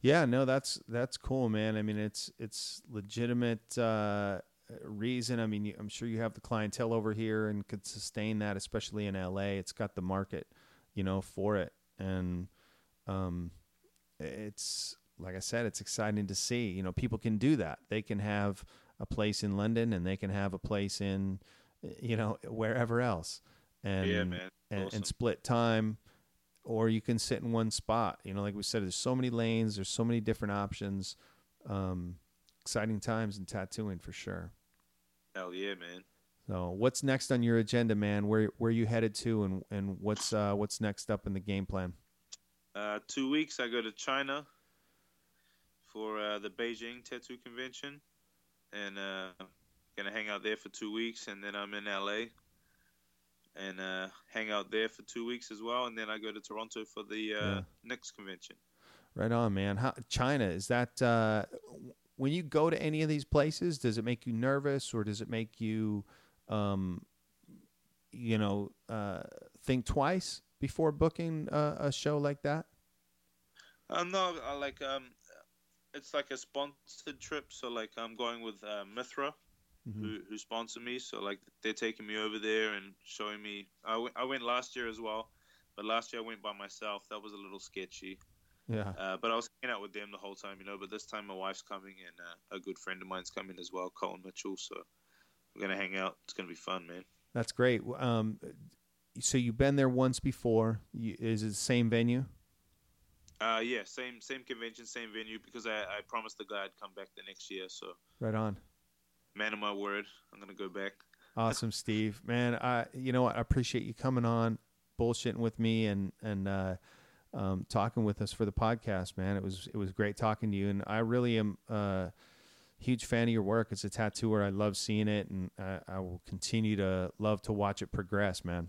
Yeah, no, that's that's cool, man. I mean, it's it's legitimate uh, reason. I mean, I'm sure you have the clientele over here and could sustain that, especially in LA. It's got the market, you know, for it, and um, it's like I said, it's exciting to see. You know, people can do that. They can have a place in London, and they can have a place in, you know, wherever else, and Yeah, man. and, Awesome. and split time or you can sit in one spot you know like we said there's so many lanes there's so many different options um, exciting times in tattooing for sure Hell yeah, man. so what's next on your agenda man where where you headed to and and what's uh what's next up in the game plan Uh, two weeks I go to China for uh, the Beijing Tattoo Convention, and uh, gonna hang out there for two weeks, and then I'm in LA, and uh, hang out there for two weeks as well, and then I go to Toronto for the uh, Yeah. next convention. right on man How, china is that uh when you go to any of these places does it make you nervous or does it make you um you know uh think twice before booking a, a show like that Um, no, I like um, it's like a sponsored trip, so like I'm going with uh, Mithra, Mhm. who who sponsor me. So like they're taking me over there and showing me. I I went last year as well, but last year I went by myself. That was a little sketchy. Yeah Uh, but I was hanging out with them the whole time, you know. But this time my wife's coming and uh, a good friend of mine's coming as well, Colin Mitchell. So we're gonna hang out. It's gonna be fun, man. That's great. Um, so you've been there once before. You, is it the same venue? Uh, yeah, same same convention, same venue. Because I, I promised the guy I'd come back the next year. So Right on. man of my word, I'm gonna go back. Awesome, Steve. Man, I you know what? I appreciate you coming on, bullshitting with me, and and uh, um, talking with us for the podcast. Man, it was it was great talking to you, and I really am a huge fan of your work as a tattooer. I love seeing it, and I, I will continue to love to watch it progress. Man.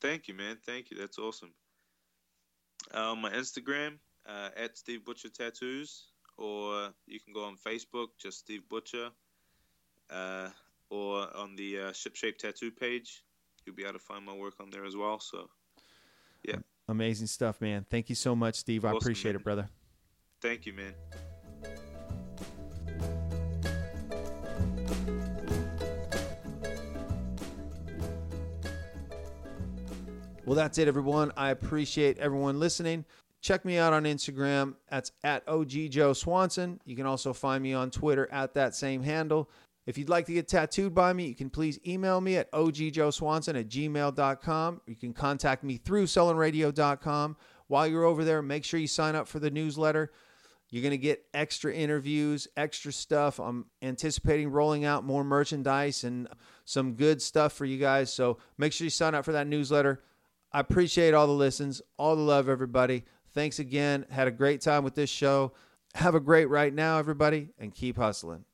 Thank you, man. Thank you. That's awesome. Uh, my Instagram, uh, at Steve Butcher Tattoos, or you can go on Facebook, just Steve Butcher, uh, or on the uh, Ship Shape Tattoo page. You'll be able to find my work on there as well. So, Amazing stuff, man. Thank you so much, Steve. I appreciate man. it, brother. thank you, man. Well, that's it, everyone. I appreciate everyone listening. Check me out on Instagram. That's at OG Joe Swanson. You can also find me on Twitter at that same handle. If you'd like to get tattooed by me, you can please email me at ogjoeswanson at gmail.com. You can contact me through sullenradio.com. While you're over there, make sure you sign up for the newsletter. You're going to get extra interviews, extra stuff. I'm anticipating rolling out more merchandise and some good stuff for you guys. So make sure you sign up for that newsletter. I appreciate all the listens, all the love, everybody. Thanks again. Had a great time with this show. Have a great right now, everybody, and keep hustling.